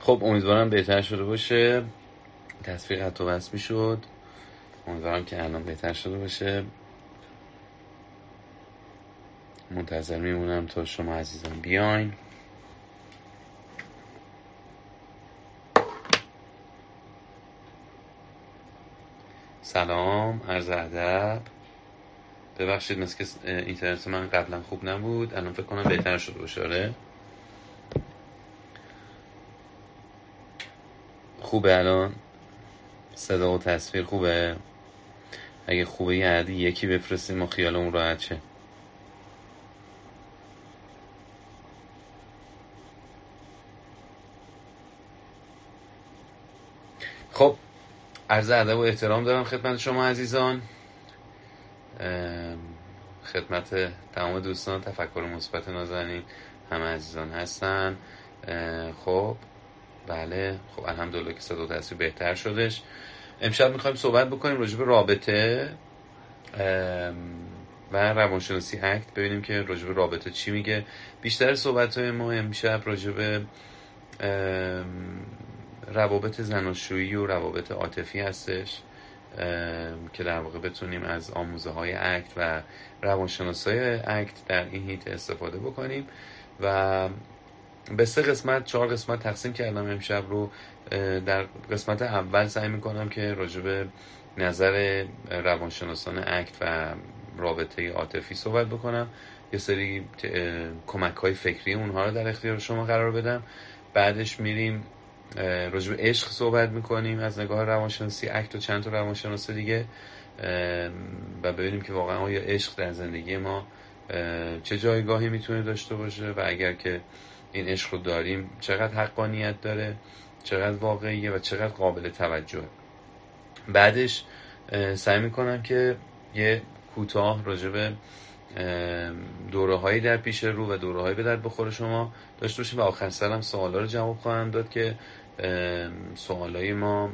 خب امیدوارم بهتر شده باشه. تصویر حتی بس شد امیدوارم که الان بهتر شده باشه. منتظر میمونم تا شما عزیزان بیاین. سلام عرض ادب. ببخشید مثل که اینترنت من قبلا خوب نبود. الان فکر کنم بهتر شده باشه خوبه الان؟ صدا و تصویر خوبه؟ اگه خوبه یه عدی یکی بفرستیم و خیالمون راحت شه. خب عرض ادب و احترام دارم خدمت شما عزیزان. خدمت تمام دوستان تفکر مثبت نازنین همه عزیزان هستن. خب بله خب الحمدلله که صدا تصویر بهتر شدش. امشب می‌خوایم صحبت بکنیم راجع رابطه و روانشناسی اکت. ببینیم که راجع رابطه چی میگه. بیشتر صحبت های ما امشب راجع روابط زناشویی و روابط عاطفی هستش که در واقع بتونیم از آموزه های اکت و روانشناسای اکت در این هیت استفاده بکنیم. و به سه قسمت چهار قسمت تقسیم کردم امشب رو در قسمت اول سعی می‌کنم که راجع به نظر روانشناسان اکت و رابطه عاطفی صحبت بکنم. یه سری کمک های فکری اونها رو در اختیار شما قرار بدم. بعدش میریم راجع به عشق صحبت می‌کنیم از نگاه روانشناسی اکت و چند تا روانشناس دیگه و ببینیم که واقعا آیا عشق در زندگی ما چه جایگاهی می‌تونه داشته باشه و اگر که این عشق رو داریم. چقدر حقانیت داره چقدر واقعیه و چقدر قابل توجه بعدش سعی می‌کنم که یه کوتاه راجع به دوره هایی در پیش رو و دوره هایی به در بخور شما داشته باشیم و آخر سرم سوالا رو جواب خواهم داد که سوالای ما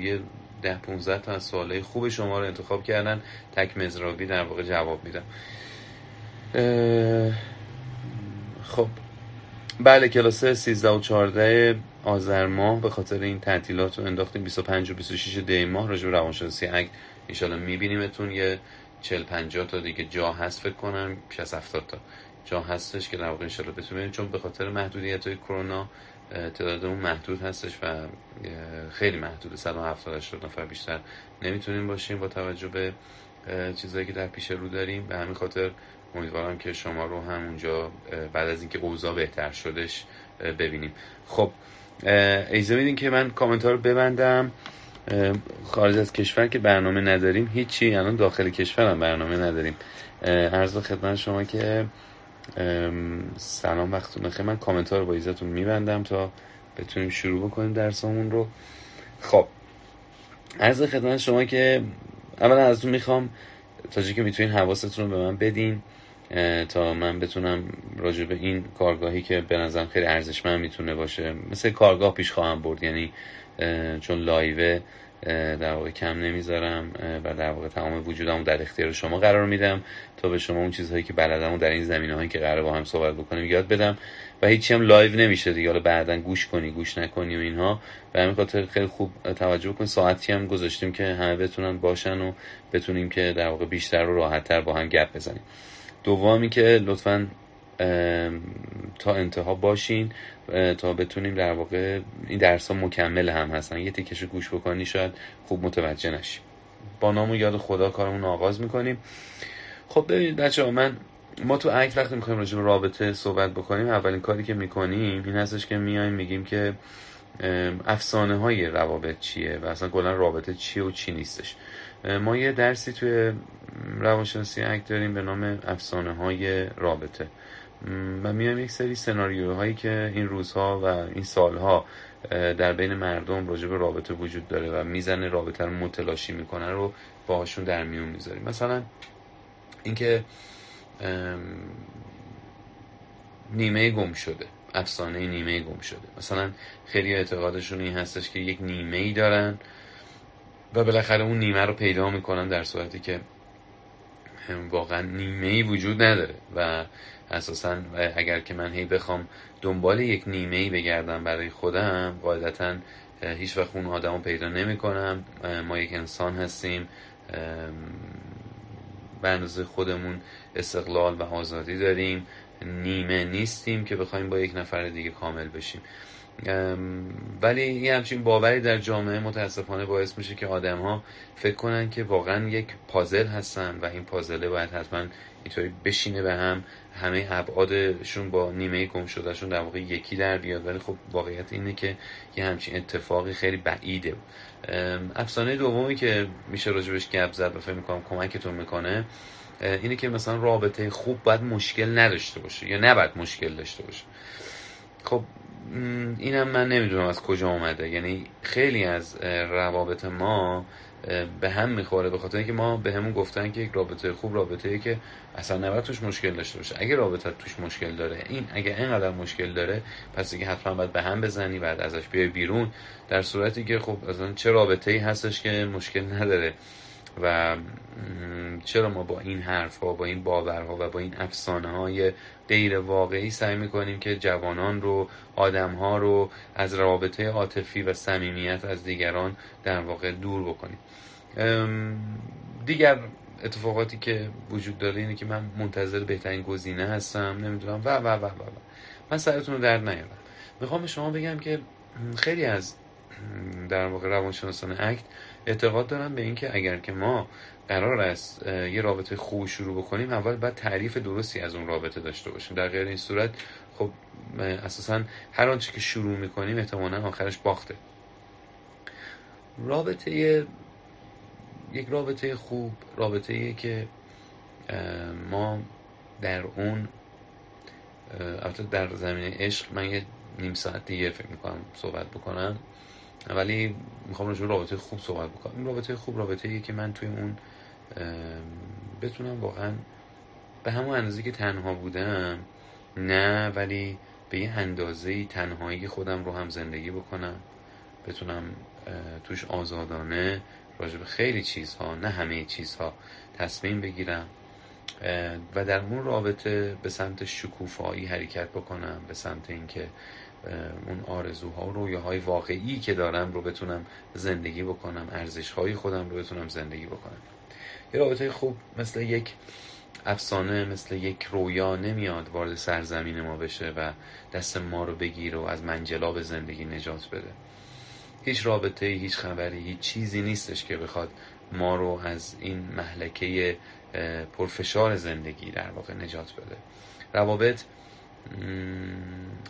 یه ده 15 تا از سوالای خوب شما رو انتخاب کردن تک مزرابی در واقع جواب میدم. خب. بله کلاس 13 و 14 آذر ماه به خاطر این تعطیلات رو انداختیم. 25 و 26 دی ماه راجع به روانشناسی. اگه ان میبینیمتون یه 40 50 تا دیگه جا هست فکر کنم 60 70 تا جا هستش که در واقع ان بتونیم چون به خاطر محدودیت های کرونا تعدادمون محدود هستش و خیلی محدود 170 80 نفر بیشتر نمی‌تونیم باشیم با توجه به چیزایی که در پیش رو داریم. به همین خاطر امیدوارم که شما رو هم اونجا بعد از اینکه اوضاع بهتر شدش ببینیم. خب ایزه میدین که من کامنت رو ببندم. خارج از کشور که برنامه نداریم هیچی. الان داخل کشور هم برنامه نداریم. عرض خدمت شما که سلام وقتون بخیر من کامنت رو با ایزتون میبندم تا بتونیم شروع بکنیم درسمون رو. خب عرض خدمت شما که اولا ازتون می‌خوام تا که می‌تونین حواستون رو به من بدین. تا من بتونم راجع به این کارگاهی که به نظرم خیلی ارزشمند می‌تونه باشه. مثل کارگاه پیش خواهم برد یعنی چون لایوه در واقع کم نمی‌ذارم و در واقع تمام وجودم در اختیار شما قرار میدم تا به شما اون چیزهایی که بلدم و در این زمینه هایی که قراره با هم صحبت بکنیم یاد بدم. و هیچی هم لایو نمیشه دیگه. حالا بعدا گوش کنی گوش نکنی و اینها. به همین خاطر خیلی خوب توجه کن ساعتی هم گذاشتیم که همه بتونن باشن و بتونیم که در واقع بیشتر و راحتتر با هم گپ بزنیم. دومی که لطفا تا انتها باشین تا بتونیم در واقع این درس ها مکمل هم هستن. یه تیکش گوش بکنی شاید خوب متوجه نشی. با نام و یاد خدا کارمون آغاز می‌کنیم. خب ببینید بچه ها من ما تو اکت وقتی می‌خوایم راجع به رابطه صحبت بکنیم اولین کاری که می‌کنیم این هستش که میایم میگیم که افسانه های روابط چیه و اصلا کلا رابطه چیه و چی نیستش. ما یه درسی توی روانشناسی اکت داریم به نام افسانه های رابطه و میایم یک سری سناریوهایی که این روزها و این سالها در بین مردم راجع به رابطه وجود داره و می‌زنه رابطه رو متلاشی می‌کنه رو باهاشون در میون می‌ذاریم. مثلا اینکه نیمه گم شده افسانه نیمه گم شده. مثلا خیلی اعتقادشون این هستش که یک نیمه ای دارن و بالاخره اون نیمه رو پیدا می‌کنن در صورتی که واقعا نیمه ای وجود نداره و اساسا اگر که من هی بخوام دنبال یک نیمه ای بگردم برای خودم قاعدتا هیچ وقت اون آدم رو پیدا نمی کنم ما یک انسان هستیم به اندازه خودمون استقلال و آزادی داریم. نیمه نیستیم که بخوایم با یک نفر دیگه کامل بشیم. ولی یه همچین باوری در جامعه متاسفانه باعث میشه که آدم ها فکر کنن که واقعا یک پازل هستن و این پازله باید حتما اینطوری بشینه به هم. همه ابعادشون با نیمه گم شدهشون در واقع یکی در بیاد. ولی خب واقعیت اینه که یه همچین اتفاقی خیلی بعیده. افسانه دومی که میشه راجبش گپ زد و فکر می‌کنم کمکتون می‌کنه اینه که مثلا رابطه خوب باید مشکل نداشته باشه یا نباید مشکل داشته باشه. خب اینم من نمی‌دونم از کجا اومده. یعنی خیلی از روابط ما به هم می‌خوره به خاطر اینکه ما به همون گفتن که یک رابطه خوب رابطه ای که اصلا نباید توش مشکل داشته باشه. اگه رابطه توش مشکل داره این اگه اینقدر مشکل داره پس دیگه حتما باید به هم بزنی بعد ازش بیای بیرون. در صورتی که خب اصلا چه رابطه ای هستش که مشکل نداره. و چرا ما با این حرف ها با این باورها و با این افسانه های غیر واقعی سعی می‌کنیم که جوانان رو آدم ها رو از رابطه عاطفی و صمیمیت از دیگران در واقع دور بکنیم. دیگر اتفاقاتی که وجود داره اینه که من منتظر بهترین گزینه هستم نمی‌دونم. و و و و, و. من سرتون رو درد نیارم. می‌خوام به شما بگم که خیلی از در واقع روانشناسان اکت اعتقاد دارم به اینکه اگر که ما قرار است یه رابطه خوب شروع بکنیم اول باید تعریف درستی از اون رابطه داشته باشیم. در غیر این صورت خب اساسا هر آنچه که شروع می‌کنیم احتمالا آخرش باخته. رابطه یک رابطه خوب رابطه که ما در اون البته در زمینه عشق من یه نیم ساعت دیگه فکر می‌کنم صحبت بکنم. ولی می‌خوام راجع رابطه خوب صحبت بکنم. این رابطه خوب رابطه ایه که من توی اون بتونم واقعا به همون اندازه که تنها بودم نه ولی به یه اندازه تنهایی خودم رو هم زندگی بکنم بتونم توش آزادانه راجع به خیلی چیزها نه همه چیزها تصمیم بگیرم و در اون رابطه به سمت شکوفایی حرکت بکنم به سمت اینکه اون آرزوها و رویاهای واقعی که دارم رو بتونم زندگی بکنم ارزشهای خودم رو بتونم زندگی بکنم. یه رابطه خوب مثل یک افسانه مثل یک رویا نمیاد وارد سرزمین ما بشه و دست ما رو بگیره و از منجلاب زندگی نجات بده. هیچ رابطه هیچ خبری هیچ چیزی نیستش که بخواد ما رو از این محلکه پرفشار زندگی در واقع نجات بده. روابط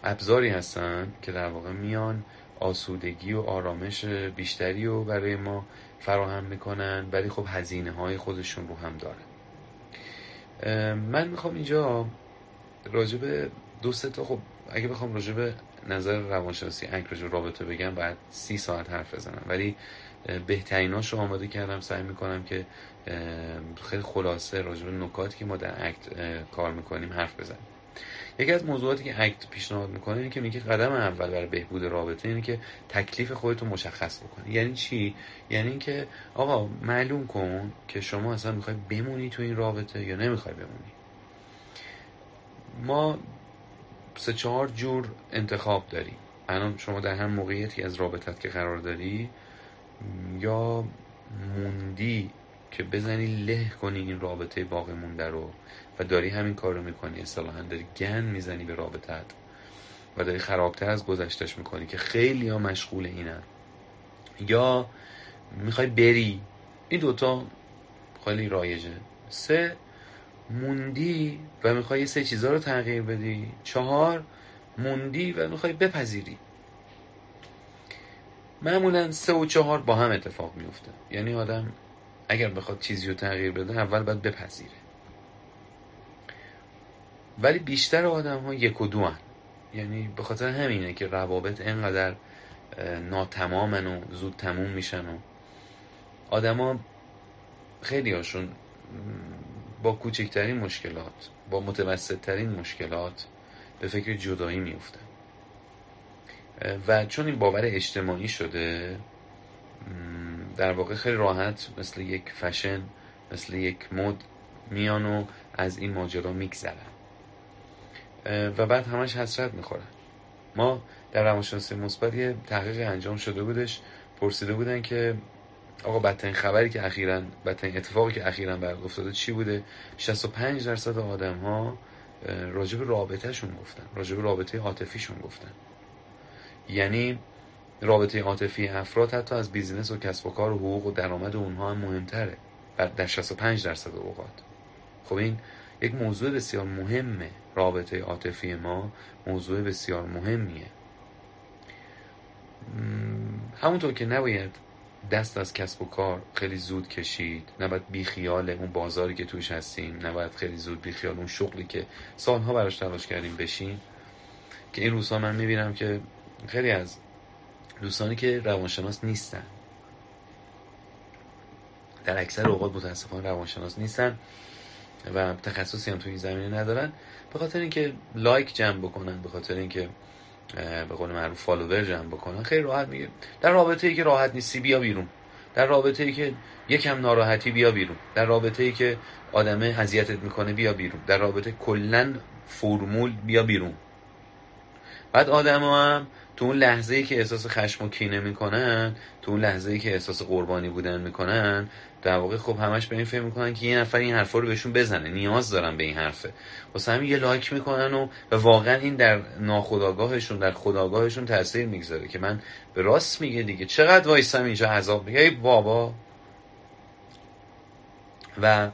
ابزاری هستن که در واقع میان آسودگی و آرامش بیشتری رو برای ما فراهم می‌کنن ولی خب هزینه های خودشون رو هم داره من می‌خوام اینجا راجب دو تا خب اگه بخوام راجب نظر روانشناسی انک راجب رابطه بگم باید سی ساعت حرف بزنم. ولی بهتریناش رو آماده کردم سعی می‌کنم که خیلی خلاصه راجب نکاتی که ما در اکت کار می‌کنیم حرف بزنیم. یکی از موضوعاتی که اکت پیشنهاد می‌کنه اینه که میگه قدم اول برای بهبود رابطه اینه که تکلیف خودتو مشخص بکنی. یعنی چی؟ یعنی اینکه آقا معلوم کن که شما اصلا می‌خوای بمونی تو این رابطه یا نمی‌خوای بمونی. ما سه چهار جور انتخاب داریم. الان شما در هر موقعیتی از رابطت که قرار داری یا موندی که بزنی له کنی این رابطه باقی مونده رو. و داری همین کار رو می‌کنی. اصطلاحا داری گن می‌زنی به رابطت و داری خرابتر از گذشتش می‌کنی که خیلی ها مشغول اینن. یا می‌خوای بری. این دوتا خیلی رایجه. سه موندی و می‌خوای سه چیزها رو تغییر بدی. چهار موندی و می‌خوای بپذیری. معمولا سه و چهار با هم اتفاق میفته یعنی آدم اگر بخواد چیزی رو تغییر بده اول باید بپذیره. ولی بیشتر آدم ها یک و دو هن. یعنی به خاطر همینه که روابط اینقدر ناتمامن و زود تموم میشن و آدما خیلی هاشون با کوچکترین مشکلات با متوسطترین مشکلات به فکر جدایی میفتن و چون این باور اجتماعی شده در واقع خیلی راحت مثل یک فشن مثل یک مد میان و از این ماجرا میگذرن و بعد همش حسرت می‌خورن ما در روانشناسی مثبت یه تحقیق انجام شده بودش. پرسیده بودن که آقا بدترین خبری که اخیرا بدترین اتفاقی که اخیرا بر افتاده چی بوده؟ 65 درصد آدم ها راجب رابطهشون گفتن. راجب رابطه عاطفیشون گفتن. یعنی رابطه عاطفی افراد حتی از بیزینس و کسب و کار و حقوق و درآمد اونها هم مهمتره. در 65 درصد اوقات. خب این یک موضوع بسیار مهمه. رابطه عاطفی ما موضوع بسیار مهمیه. همونطور که نباید دست از کسب و کار خیلی زود کشید نباید بیخیال اون بازاری که توش هستیم نباید خیلی زود بیخیال اون شغلی که سالها براش تلاش کردیم بشیم. که این روزها من می‌بینم که خیلی از دوستانی که روانشناس نیستن در اکثر اوقات متاسفانه روانشناس نیستن و تخصصی هم توی این زمینه ندارن. به خاطر اینکه لایک جمع بکنن به خاطر اینکه به قول معروف فالوور جمع بکنن خیلی راحت میگه. در رابطه ای که راحت نیستی بیا بیرون. در رابطه ای که یکم ناراحتی بیا بیرون. در رابطه ای که آدمه اذیتت می‌کنه بیا بیرون. در رابطه کلا فرمول بیا بیرون. بعد آدم هم تو اون لحظه ای که احساس خشم و کینه می‌کنن تو اون لحظه ای که احساس قربانی بودن می‌کنن در واقع خب همش به این فکر می‌کنن که یه نفر این حرفا رو بهشون بزنه. نیاز دارن به این حرفه. واسه همین یه لایک می‌کنن و, و واقعا این در ناخداگاهشون در خداگاهشون تاثیر می‌گذاره که من به راست میگه دیگه. چقدر وایسم اینجا عذاب میگه؟ بابا. و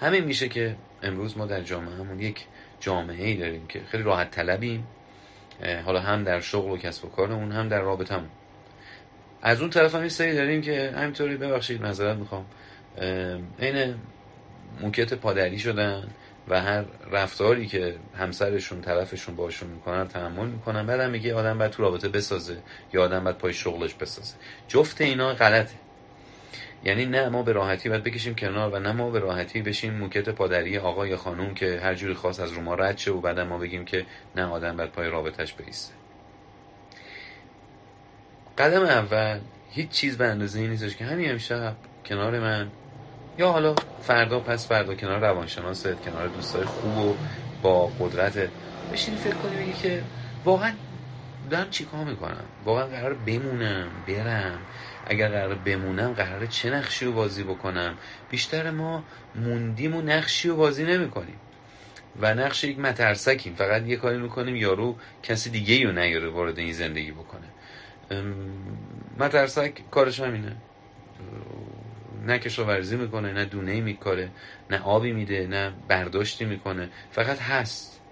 همین میشه که امروز ما در جامعه همون یک جامعه ای داریم که خیلی راحت طلبیم. حالا هم در شغل و کسب و کارمون هم در رابطمون از اون طرف هم سری داریم که همینطوری ببخشید معذرت می‌خوام. عین موکت پادری شدن و هر رفتاری که همسرشون طرفشون باشون می‌کنن تحمل می‌کنن. بعدم میگه آدم باید تو رابطه بسازه یا آدم باید پای شغلش بسازه. جفت اینا غلطه. یعنی نه ما به راحتی باید بکشیم کنار و نه ما به راحتی بشیم موکت پادری آقا یا خانوم که هر جوری خواست از رو ما رد شه و بعد ما بگیم که نه آدم باید پای رابطش بیسته قدم اول هیچ چیز به اندازه این نیستش که همین امشب کنار من یا حالا فردا پس فردا کنار روانشناست کنار دوستای خوب و با قدرت. بشین فکر کنی بگی که واقعا دارم چیکار می‌کنم؟ واقعا قرار بمونم برم. اگر قرار بمونم قرار چه نقشی رو بازی بکنم؟ بیشتر ما موندیم و نقشی رو بازی نمی‌کنیم. و نقش یک مترسکیم. فقط یه کاری می‌کنیم یارو کسی دیگه رو نیاره وارد این زندگی بکنه. مترسک کارش همینه. نه کشاورزی می‌کنه نه دونه میکاره نه آبی میده نه برداشتی می‌کنه. فقط هست.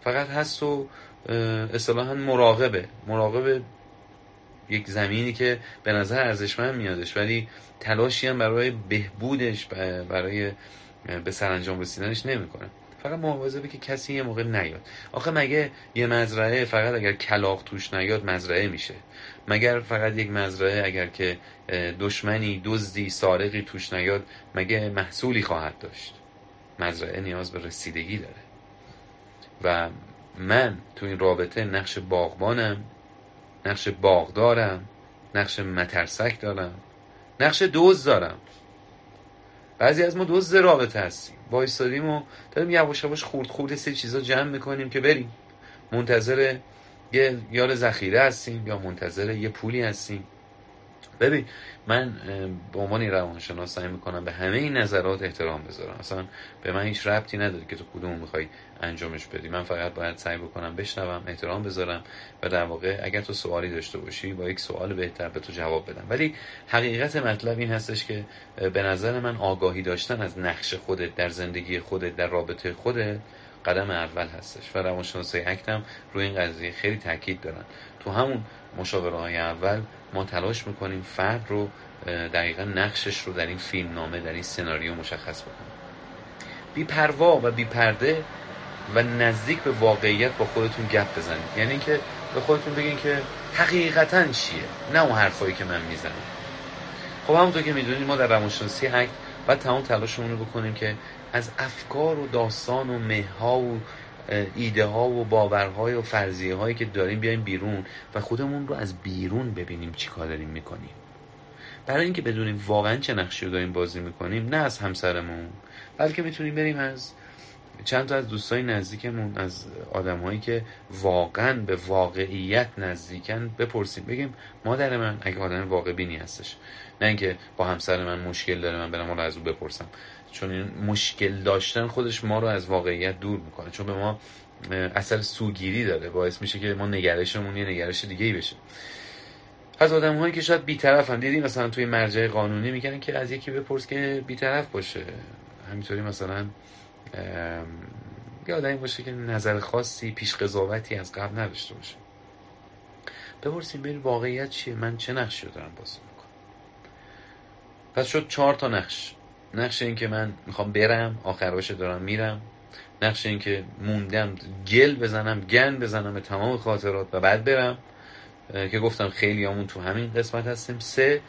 فقط هست و اصطلاحا مراقبه. مراقبه یک زمینی که به نظر ارزشمند میادش ولی تلاشی هم برای بهبودش برای به سرانجام رسیدنش نمی‌کنه. فقط مواظبه که کسی یه موقع نیاد. آخه مگه یه مزرعه فقط اگر کلاق توش نیاد مزرعه میشه؟ مگر فقط یک مزرعه اگر که دشمنی دزدی سارقی توش نیاد مگه محصولی خواهد داشت؟ مزرعه نیاز به رسیدگی داره. و من تو این رابطه نقش باغبانم نقش باغدارم نقش مترسک دارم نقش دوز دارم. بعضی از ما دوز رابطه هستیم. وایستادیم و داریم یواش یواش خورد خورد سه چیزا جمع می‌کنیم که بریم. منتظر یه یار ذخیره هستیم یا منتظر یه پولی هستیم. ببین من به عنوان روانشناس سعی می‌کنم به همه این نظرات احترام بذارم. اصلا به من هیچ ربطی نداره که تو کدوم می‌خوای انجامش بدی. من فقط باید سعی بکنم بشنوم احترام بذارم و در واقع اگر تو سوالی داشته باشی با یک سوال بهتر به تو جواب بدم. ولی حقیقت مطلب این هستش که به نظر من آگاهی داشتن از نقش خودت در زندگی خودت در رابطه خودت قدم اول هستش و روانشناسی اکتم روی این قضیه خیلی تاکید دارن. تو همون مشاوره های اول ما تلاش می‌کنیم فرد رو دقیقا نقشش رو در این فیلم نامه در این سناریو مشخص بکنیم. بی پروا و بی پرده و نزدیک به واقعیت با خودتون گپ بزنید. یعنی اینکه به خودتون بگین که حقیقتا چیه نه اون حرفایی که من می‌زنم. خب همونطور که می‌دونید ما در روانشناسی اکت باید تمام تلاشمون رو بکنیم که از افکار و داستان و مهها و ایده ها و باورهای و فرضیه هایی که داریم بیایم بیرون و خودمون رو از بیرون ببینیم چی کار داریم می‌کنیم. برای اینکه بدونیم واقعا چه نقشی رو داریم بازی می‌کنیم نه از همسرمون بلکه می‌تونیم بریم از چند تا از دوستای نزدیکمون از آدمهایی که واقعا به واقعیت نزدیکن بپرسیم. بگیم مادر من اگه آدم واقع بینی هستش. نه اینکه با همسر من مشکل داره من برم رو از او بپرسم. چون این مشکل داشتن خودش ما رو از واقعیت دور می‌کنه. چون به ما اثر سوگیری داره باعث میشه که ما نگرشمون یه نگرش دیگه ای بشه. از آدم هایی که شاید بیطرف هم دیدیم مثلا توی مرجع قانونی میگن که از یکی بپرس که بیطرف باشه. همینطوری مثلا یه آدمی باشه که نظر خاصی پیش قضاوتی از قبل نداشته باشه. بپرسیم ببین واقعیت چیه؟ من چه نقشی رو دارم بازی می‌کنم؟ پس شد چهار تا نقش. نقش این که من می‌خوام برم آخر باشه دارم میرم. نقش این که موندم گل بزنم گن بزنم تمام خاطرات و بعد برم. که گفتم خیلی همون تو همین قسمت هستیم. سه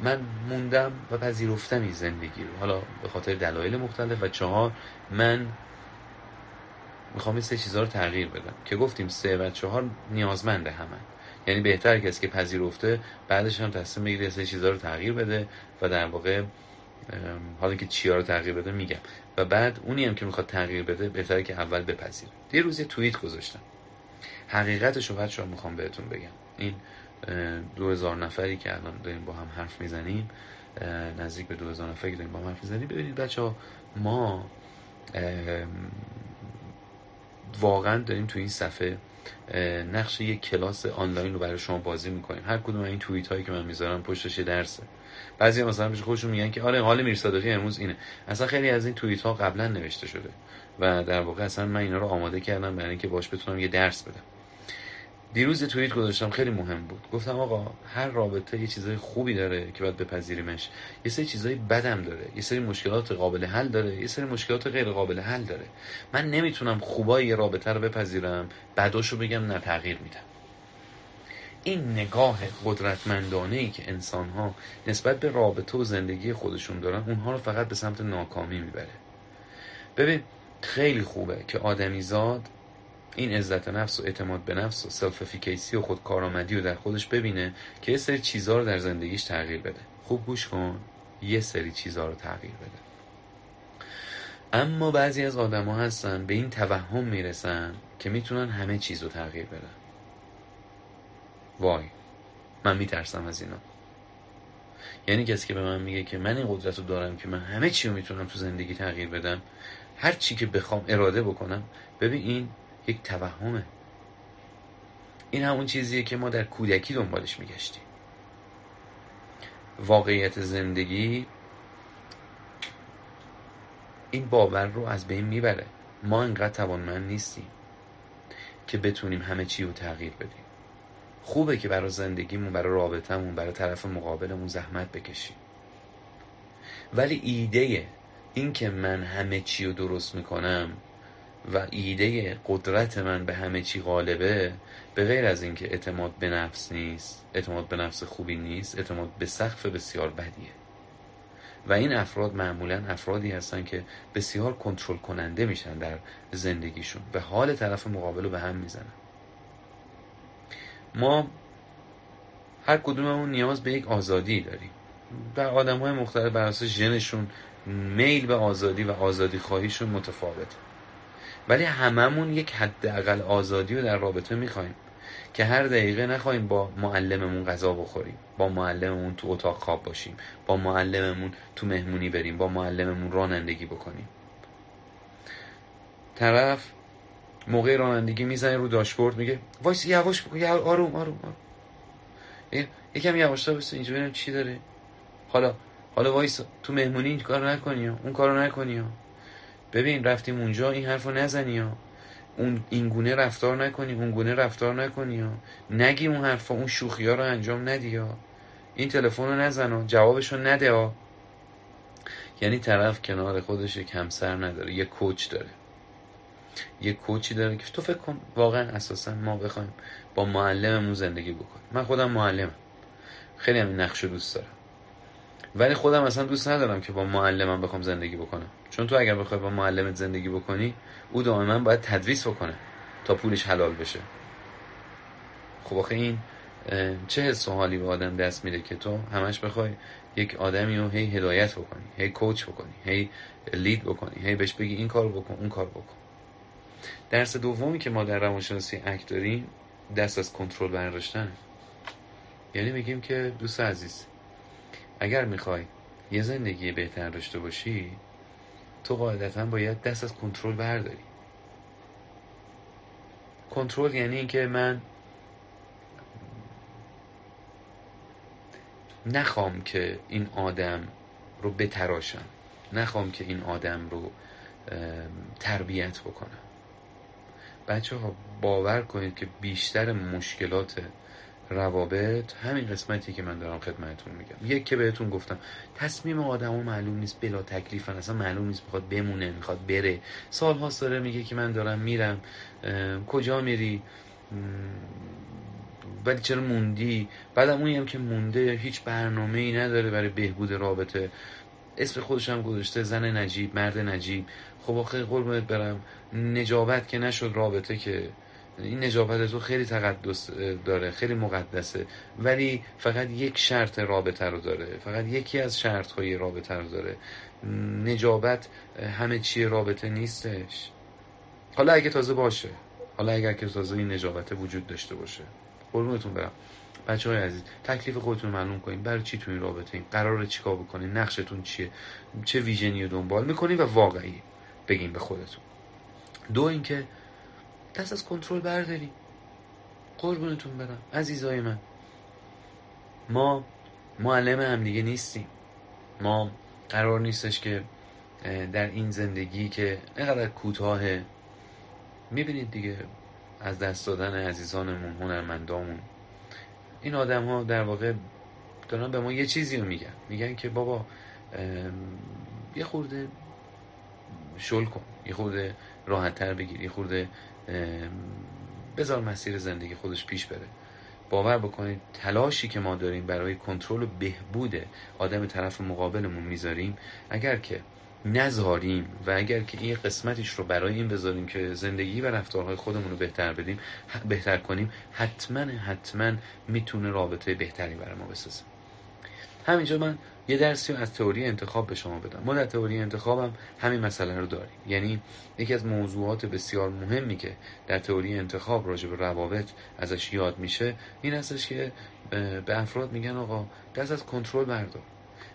من موندم و پذیرفتم این زندگی رو. حالا به خاطر دلایل مختلف. و چهار من می‌خوام این سه چیزها رو تغییر بدم. که گفتیم سه و چهار نیازمند همه. یعنی بهتر کسی که پذیرفته بعدش هم تصمیم بگیره سه چیزها رو تغییر بده و در واقع حالا که چیا رو تغییر بده میگم. و بعد اونی هم که می‌خواد تغییر بده بهتره که اول بپذیره. یه روز یه توییت گذاشتم. حقیقتش رو بچه‌ها می‌خوام بهتون بگم. این دو هزار نفری که الان داریم با هم حرف می‌زنیم نزدیک به دو هزار نفری که داریم با هم حرف می‌زنیم. ببینید بچه ها ما واقعا داریم تو این صفحه نقش یک کلاس آنلاین رو برای شما بازی می‌کنیم. هر کدوم این توییت هایی که من می‌ذارم پشتش یه درسه. بعضی مثلا میشه خودشون میگن که آره حال میرصادقی امروز اینه. اصلا خیلی از این توییت ها قبلا نوشته شده. و در واقع اصلا من اینا رو آماده کردم برای اینکه باش بتونم یه درس بدم. دیروز توییت گذاشتم خیلی مهم بود. گفتم آقا هر رابطه یه چیزای خوبی داره که باید بپذیریمش. یه سری چیزای بدم داره. یه سری مشکلات قابل حل داره. یه سری مشکلات غیر قابل حل داره. من نمی‌تونم خوبای یه رابطه رو بپذیرم بعداشو بگم نه تغییر میدم. این نگاه قدرتمندانه ای که انسان ها نسبت به رابطه و زندگی خودشون دارن اونها رو فقط به سمت ناکامی می‌بره. ببین خیلی خوبه که آدمیزاد این عزت نفس و اعتماد به نفس و self-efficacy و خود کارآمدی رو در خودش ببینه که یه سری چیزها رو در زندگیش تغییر بده. خوب گوش کن یه سری چیزها رو تغییر بده. اما بعضی از آدما هستن به این توهم می‌رسن که می‌تونن همه چیز رو تغییر بدن. وای من میترسم از اینا. یعنی کسی که به من میگه که من این قدرت رو دارم که من همه چی رو می‌تونم تو زندگی تغییر بدم هر چی که بخوام اراده بکنم ببین این یک توهمه. این همون چیزیه که ما در کودکی دنبالش میگشتیم. واقعیت زندگی این باور رو از بین می‌بره. ما انقدر توانمند نیستیم که بتونیم همه چی رو تغییر بدیم. خوبه که برای زندگیمون برای رابطمون برای طرف مقابلمون زحمت بکشیم. ولی ایده این که من همه چی رو درست می‌کنم و ایده قدرت من به همه چی غالبه به غیر از اینکه اعتماد به نفس نیست اعتماد به نفس خوبی نیست اعتماد به سقف بسیار بدیه. و این افراد معمولا افرادی هستن که بسیار کنترل کننده میشن در زندگیشون به حال طرف مقابل رو به هم می‌زنن. ما هر کدوممون نیاز به یک آزادی داریم. در آدم های مختلف بر اساس ژنشون میل به آزادی و آزادی خواهیشون متفاوته. ولی هممون یک حداقل آزادی رو در رابطه می‌خوایم که هر دقیقه نخواهیم با معلممون غذا بخوریم با معلممون تو اتاق خواب باشیم با معلممون تو مهمونی بریم با معلممون رانندگی بکنیم. طرف موقع رانندگی می‌زنه رو داشبورد میگه وایس یواش بکن آروم آروم آروم. یکم یواشتر بس اینجا ببینم چی داره. حالا حالا وایس تو مهمونی این کارو نکنی اون کارو نکنی ببین رفتیم اونجا این حرفو نزنی ها اون این گونه رفتار نکنی اون گونه رفتار نکنی ها نگی اون حرفا اون شوخی ها رو انجام ندی ها این تلفن رو نزن ها جوابشو نده ها. یعنی طرف کنار خودش یک همسر نداره یه کوچ داره. یه کوچی داره که تو فکر کن واقعا اساسا ما بخوایم با معلممون زندگی بکنیم. من خودم معلمم. خیلی هم نقش دوست دارم. ولی خودم اصلا دوست ندارم که با معلمم بخوام زندگی بکنم. چون تو اگر بخوای با معلمت زندگی بکنی او دائما باید تدریس بکنه تا پولش حلال بشه. خب آخه این چه حس و حالی به آدم دست میده که تو همش بخوای یک آدمی رو هی هدایت بکنی هی کوچ بکنی هی لید بکنی هی بهش بگی این کار بکن اون کار بکن. درس دومی که ما در روانشناسی اک داریم دست از کنترل برداشتن. یعنی میگیم که دوست عزیز اگر می‌خوای یه زندگی بهتر داشته باشی تو قاعدتا باید دست از کنترل برداری. کنترل یعنی اینکه من نخوام که این آدم رو بتراشم. نخوام که این آدم رو تربیت بکنم. بچه ها باور کنید که بیشتر مشکلات روابط همین قسمتی که من دارم خدمتتون میگم. یک که بهتون گفتم تصمیم آدم معلوم نیست بلا تکلیفن اصلا معلوم نیست بخواد بمونه می‌خواد بره. سال هاست داره میگه که من دارم میرم. کجا میری؟ ولی چرا موندی؟ بعدم اونی هم که مونده هیچ برنامه ای نداره برای بهبود رابطه. اسم خودش هم گذاشته زن نجیب مرد نجیب. خب آخه قربونت برم. نجابت که نشد رابطه که این نجابت تو خیلی تقدس داره خیلی مقدسه. ولی فقط یک شرط رابطه رو داره. فقط یکی از شرط های رابطه رو داره. نجابت همه چی رابطه نیستش. حالا اگه تازه باشه. حالا اگر که تازه این نجابت وجود داشته باشه. قربونتون برم. بچه های عزیز تکلیف خودتون معلوم کنید برای چی تو این رابطه این؟ قرار چیکار بکنید نقشتون چیه؟ چه ویژنی رو دنبال می‌کنید و واقعی بگین به خودتون. دو اینکه دست از کنترل برداری. قربونتون برم عزیزای من. ما معلم هم دیگه نیستیم. ما قرار نیستش که در این زندگی که اینقدر کوتاه می‌بینید دیگه از دست دادن عزیزانمون هنرمندامون. این آدم ها در واقع دارن به ما یه چیزی رو میگن. میگن که بابا یه خورده شل کن یه خورده راحت تر بگیر یه خورده بذار مسیر زندگی خودش پیش بره. باور بکنید تلاشی که ما داریم برای کنترل و بهبود آدم طرف مقابلمون می‌ذاریم اگر که نذاریم و اگر که این قسمتش رو برای این بذاریم که زندگی و رفتارهای خودمون رو بهتر بدیم بهتر کنیم حتما حتما می‌تونه رابطه بهتری برای ما بسازه. همینجا من یه درسی از تئوری انتخاب به شما بدم. ما در تئوری انتخابم همین مسئله رو داریم. یعنی یکی از موضوعات بسیار مهمی که در تئوری انتخاب راجع به روابط ازش یاد میشه این هستش که به افراد میگن آقا دست از کنترل بردار.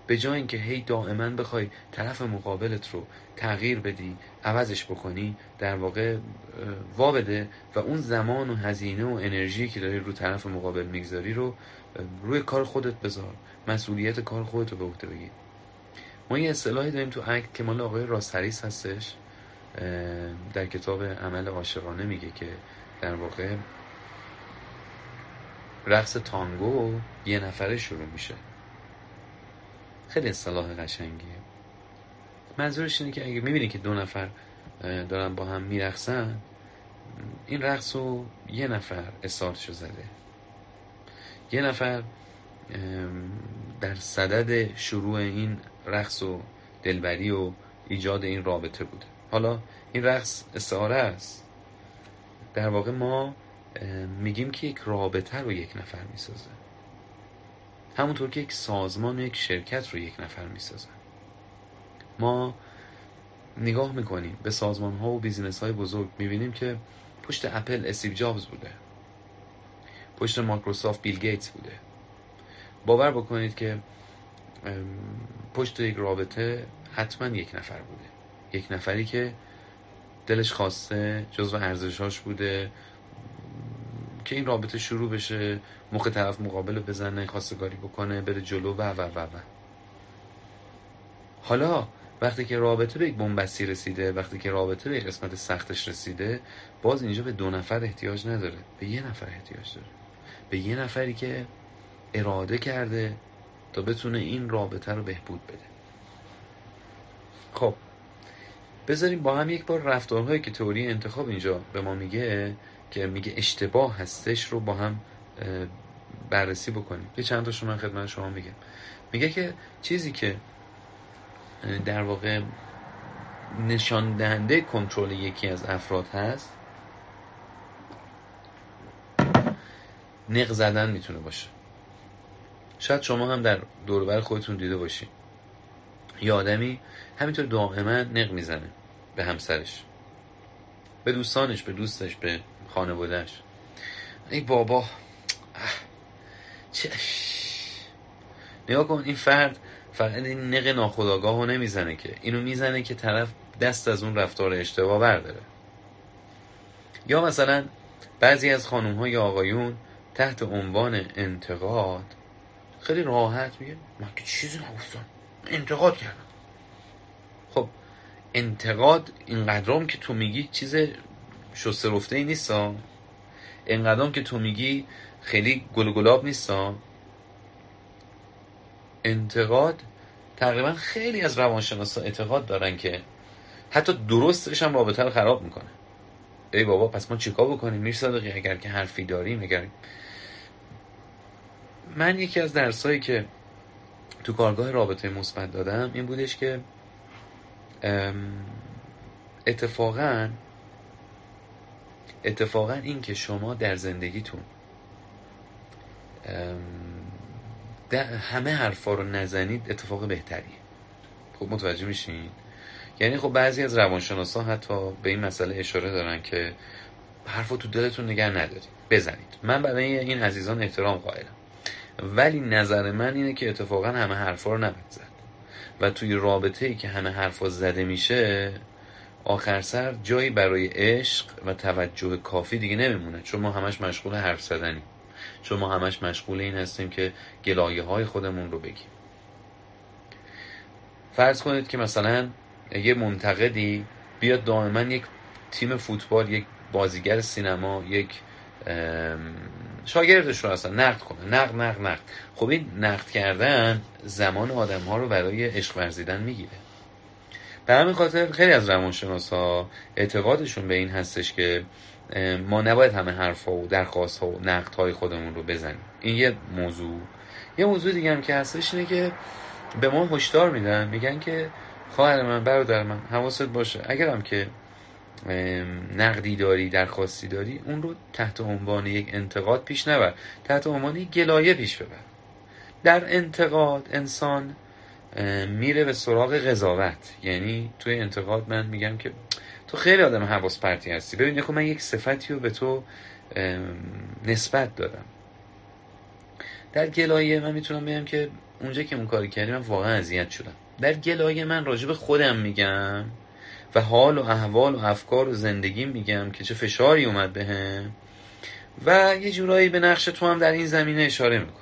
به جای اینکه هی دائما بخوای طرف مقابلت رو تغییر بدی عوضش بکنی در واقع وا بده و اون زمان و هزینه و انرژی که داری رو طرف مقابل می‌گذاری رو روی کار خودت بذار. مسئولیت کار خودت رو به عهده بگیر ما یه اصطلاحی داریم تو اکت که مال آقای راستریس هستش در کتاب عمل عاشقانه میگه که در واقع رقص تانگو یه نفره شروع میشه. خیلی اصطلاح قشنگیه. منظورش اینه که اگه می‌بینی که دو نفر دارن با هم میرقصن این رقص رو یه نفر استارتشو زده. یه نفر در صدد شروع این رقص و دلبری و ایجاد این رابطه بوده. حالا این رقص استعاره است. در واقع ما میگیم که یک رابطه رو یک نفر می‌سازه. همونطور که یک سازمان و یک شرکت رو یک نفر می‌سازن ما نگاه می‌کنیم به سازمان ها و business های بزرگ می‌بینیم که پشت اپل اسیب جابز بوده. پشت مایکروسافت بیل گیتس بوده. باور بکنید که پشت یک رابطه حتما یک نفر بوده. یک نفری که دلش خواسته جزو ارزشاش بوده که این رابطه شروع بشه موقع طرف مقابل بزنه خواستگاری بکنه بره جلو و و و و. حالا وقتی که رابطه به یک بنبستی رسیده وقتی که رابطه به قسمت سختش رسیده باز اینجا به دو نفر احتیاج نداره به یه نفر احتیاج داره. به یه نفری که اراده کرده تا بتونه این رابطه رو بهبود بده. خب بذاریم با هم یک بار رفتارهایی که تئوری انتخاب اینجا به ما میگه که میگه اشتباه هستش رو با هم بررسی بکنیم. یه چند تاشو من خدمت شما میگم. میگه که چیزی که در واقع نشان دهنده کنترل یکی از افراد هست نق زدن می‌تونه باشه. شاید شما هم در دوربر خودتون دیده باشین یه آدمی همینطور دائما نق می‌زنه به همسرش. به دوستانش به دوستش به خانوادهش ای بابا چه نگاه کن این فرد فقط این نق ناخداگاه رو نمی‌زنه که. اینو می‌زنه که طرف دست از اون رفتار اشتباه برداره. یا مثلا بعضی از خانوم های آقایون تحت عنوان انتقاد خیلی راحت میگه. من که چیزی نگفتم. انتقاد کردم. خب انتقاد اینقدرام که تو میگی چیز شسته رفته ای نیست اینقدرام که تو میگی خیلی گل گلاب نیست انتقاد تقریبا خیلی از روانشناسا اعتقاد دارن که حتی درستش هم رابطه رو خراب می‌کنه. ای بابا پس ما چیکار بکنیم؟ میر صادقی اگر که حرفی داریم اگر من یکی از درسایی که تو کارگاه رابطه مثبت دادم این بودش که اتفاقا اتفاقا این که شما در زندگیتون همه حرفا رو نزنید اتفاق بهتریه. خب متوجه میشین؟ یعنی خب بعضی از روانشناسا حتی به این مسئله اشاره دارن که حرف تو دلتون نگه ندارید. بزنید. من برای این عزیزان احترام قائلم. ولی نظر من اینه که اتفاقا همه حرفا رو نباید زد. و توی رابطه ای که همه حرفا زده میشه آخر سر جایی برای عشق و توجه کافی دیگه نمیمونه. چون ما همش مشغول حرف زدنیم. چون ما همش مشغول این هستیم که گلایه های خودمون رو بگیم. فرض کنید که مثلا یه منتقدی بیاد دائما یک تیم فوتبال یک بازیگر سینما یک شاگردش رو اصلا نقد کنه. نقد نقد نقد. خب این نقد کردن زمان آدم ها رو برای عشق ورزیدن می‌گیره. به همین خاطر خیلی از روانشناس ها اعتقادشون به این هستش که ما نباید همه حرف ها و درخواست ها و نقد های خودمون رو بزنیم. این یه موضوع. یه موضوع دیگه هم که هستش اینه که به ما هشدار میدن میگن که خواهر من برادر من حواست باشه. اگرم که نقدی داری درخواستی داری اون رو تحت عنوان یک انتقاد پیش نبر. تحت عنوان یک گلایه پیش ببر. در انتقاد انسان میره به سراغ قضاوت. یعنی توی انتقاد من میگم که تو خیلی آدم حواس پرتی هستی. ببین خب من یک صفتی رو به تو نسبت دارم در گلایه من می‌تونم بگم که اونجا که اون کاری کردی من واقعا اذیت شدم. در گلایه من راجب خودم میگم. و حال و احوال و افکار و زندگی میگم که چه فشاری اومد بهم. و یه جورایی به نقش تو هم در این زمینه اشاره می‌کنم.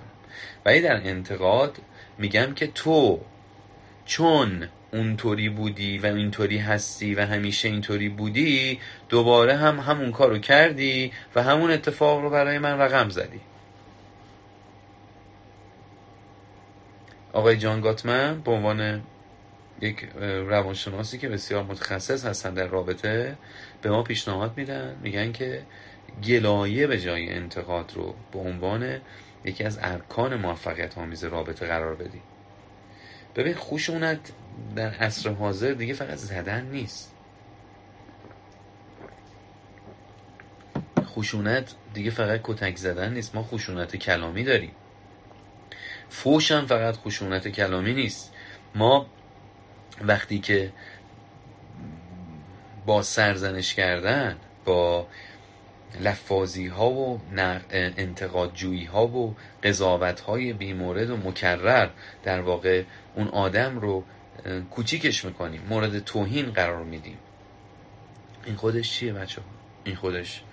ولی در انتقاد میگم که تو چون اونطوری بودی و اینطوری هستی و همیشه اینطوری بودی دوباره هم همون کارو کردی و همون اتفاق رو برای من رقم زدی. آقای جان گاتمن به عنوان یک روانشناسی که بسیار متخصص هستن در رابطه به ما پیشنهاد میدن. میگن که گلایه به جای انتقاد رو به عنوان یکی از ارکان موفقیت آمیز رابطه قرار بدی. ببین خوشونت در عصر حاضر دیگه فقط زدن نیست. خوشونت دیگه فقط کتک زدن نیست. ما خوشونت کلامی داریم. فوش هم فقط خشونت کلامی نیست. ما وقتی که با سرزنش کردن با لفاظی ها و انتقاد جویی ها و قضاوت های بیمورد و مکرر در واقع اون آدم رو کوچیکش می‌کنیم مورد توهین قرار میدیم. این خودش چیه بچه؟ این خودش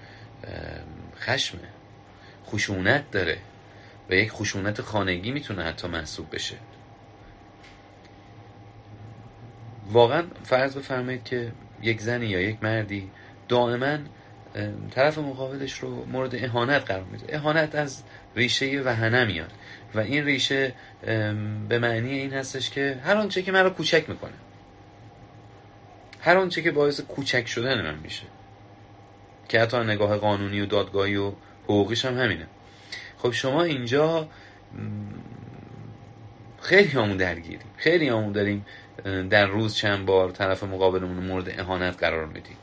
خشمه. خشونت داره و یک خشونت خانگی می‌تونه حتی محسوب بشه. واقعا فرض بفرمایید که یک زنی یا یک مردی دائما طرف مقابلش رو مورد اهانت قرار میده. اهانت از ریشه وهنه میاد و این ریشه به معنی این هستش که هر آنچه که من رو کوچک می‌کنه هر آنچه که باعث کوچک شدن من میشه که حتی نگاه قانونی و دادگاهی و حقوقیش هم همینه. خب شما اینجا خیلی همون درگیریم. خیلی همون داریم در روز چند بار طرف مقابلمون مورد اهانت قرار میدیم.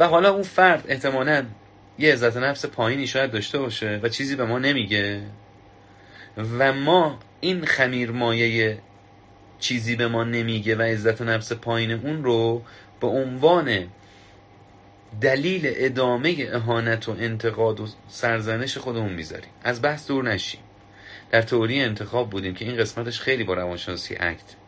و حالا اون فرد احتمالا یه عزت نفس پایینی شاید داشته باشه و چیزی به ما نمیگه. و ما این خمیر مایه چیزی به ما نمیگه و عزت نفس پایین اون رو به عنوان دلیل ادامه اهانت و انتقاد و سرزنش خودمون می‌ذاریم. از بحث دور نشیم. در تئوری انتخاب بودیم که این قسمتش خیلی با روانشناسی اکت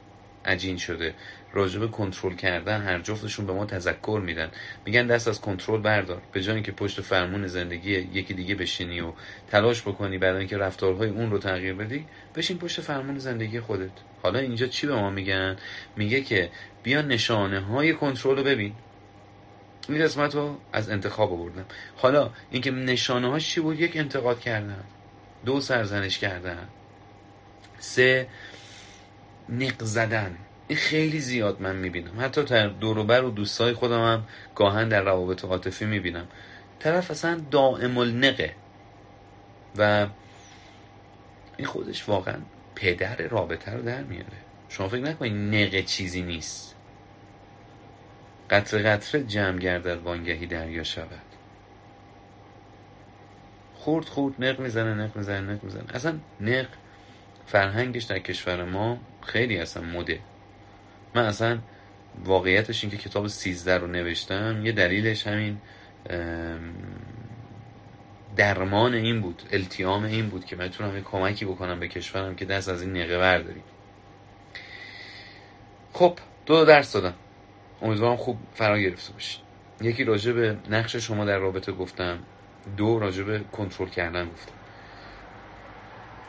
عجین شده. راجب کنترل کردن هر جفتشون به ما تذکر میدن. میگن دست از کنترل بردار. به جای اینکه پشت فرمون زندگی یکی دیگه بشینی و تلاش بکنی برای اینکه رفتارهای اون رو تغییر بدی بشین پشت فرمون زندگی خودت. حالا اینجا چی به ما میگن؟ میگه که بیا نشانه های کنترل رو ببین. این قسمت رو از انتخاب آوردم. حالا اینکه نشانه هاش چی بود؟ یک انتقاد کردن. دو سرزنش کردن. سه نق زدن. این خیلی زیاد من می‌بینم. حتی در دوروبر و دوستای خودم هم گاهن در روابط عاطفی می‌بینم. طرف اصلا دائم النقه. و این خودش واقعا پدر رابطه رو در میاره. شما فکر نکنید نقه چیزی نیست. قطر قطره جمع گردد وانگهی دریا شود. خورد خورد نق می‌زنه نق می‌زنه نق می‌زنه. اصلا نق فرهنگش در کشور ما خیلی اصلا مده من اصلا واقعیتش این که کتاب سیزده رو نوشتم یه دلیلش همین درمان این بود التیام این بود که بتونم یه کمکی بکنم به کشورم که دست از این نقه برداریم. خب دو درس دادم. امیدوارم خوب فرا گرفته باشید یکی راجع به نقش شما در رابطه گفتم. دو راجع به کنترل کردن گفتم.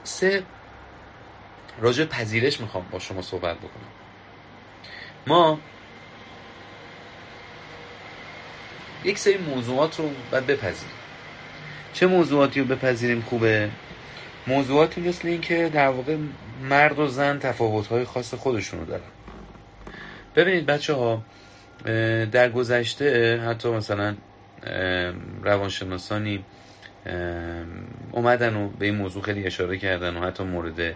سه راجع پذیرش می‌خوام با شما صحبت بکنم. ما یک سری موضوعات رو باید بپذیریم. چه موضوعاتی رو بپذیریم خوبه؟ موضوعاتی مثل این که در واقع مرد و زن تفاوت‌های خاص خودشون رو دارن. ببینید بچه ها در گذشته حتی مثلا روانشناسانی اومدن و به این موضوع خیلی اشاره کردن و حتی مورد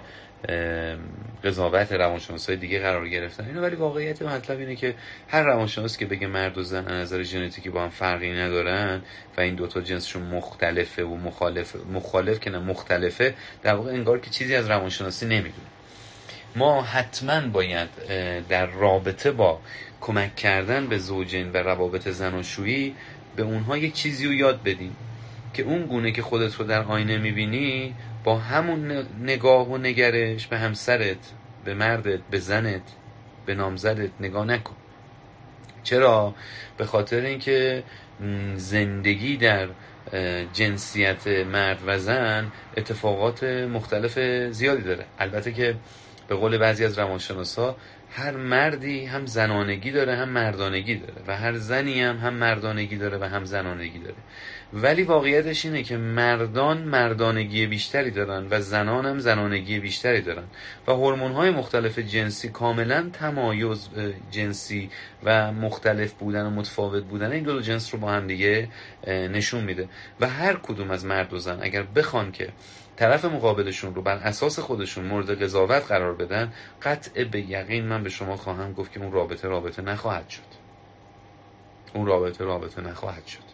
قضاوت روانشناس های دیگه قرار گرفتن. اینو ولی واقعیت مطلب اینه که هر روانشناس که بگه مرد و زن از نظر ژنتیکی با هم فرقی ندارن و این دوتا جنسشون مختلفه و مخالف مخالف که نه مختلفه در واقع انگار که چیزی از روانشناسی نمی‌دونه. ما حتما باید در رابطه با کمک کردن به زوجین و روابط زناشویی به اونها یک چیزی رو یاد بدیم که اون گونه که خودت رو در آینه می‌بینی با همون نگاه و نگرش به همسرت به مردت به زنت به نامزدت نگاه نکن. چرا؟ به خاطر اینکه زندگی در جنسیت مرد و زن اتفاقات مختلف زیادی داره. البته که به قول بعضی از روانشناسا هر مردی هم زنانگی داره هم مردانگی داره و هر زنی هم هم مردانگی داره و هم زنانگی داره. ولی واقعیتش اینه که مردان مردانگی بیشتری دارن و زنان هم زنانگی بیشتری دارن. و هورمون های مختلف جنسی کاملا تمایز جنسی و مختلف بودن و متفاوت بودن این دو جنس رو با هم دیگه نشون میده. و هر کدوم از مرد و زن اگر بخوان که طرف مقابلشون رو بر اساس خودشون مورد قضاوت قرار بدن قطع به یقین من به شما خواهم گفت که اون رابطه رابطه نخواهد شد. اون رابطه رابطه نخواهد شد.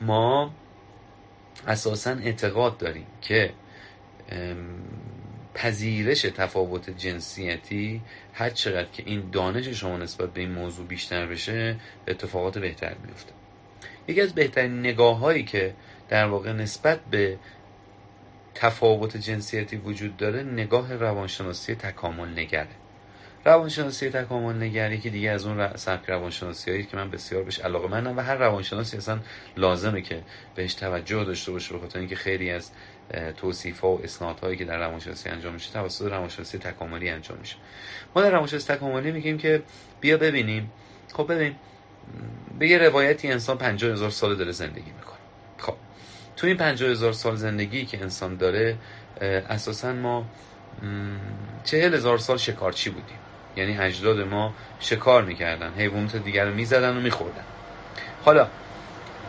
ما اساسا اعتقاد داریم که پذیرش تفاوت جنسیتی هر چقدر که این دانش شما نسبت به این موضوع بیشتر بشه اتفاقات بهتر میفته یکی از بهترین نگاه هایی که در واقع نسبت به تفاوت جنسیتی وجود داره نگاه روانشناسی تکامل نگره. روانشناسی تکامل نگری که دیگه از اون سبک روانشناسی هایی که من بسیار بهش علاقه منم و هر روانشناسی اصلا لازمه که بهش توجه داشته باشه بخاطر اینکه خیلی از توصیف ها و هایی که در روانشناسی انجام میشه توسط روانشناسی تکاملی انجام میشه. ما در روانشناسی تکاملی میگیم که بیا ببینیم. خب ببین به یه روایتی انسان 50 هزار سال داره زندگی می‌کنه. خب تو این 50 هزار سال زندگی که انسان داره اساسا ما چهل هزار سال شکارچی بودیم. یعنی اجداد ما شکار می‌کردن. حیوانات دیگر رو می‌زدن و میخوردن. حالا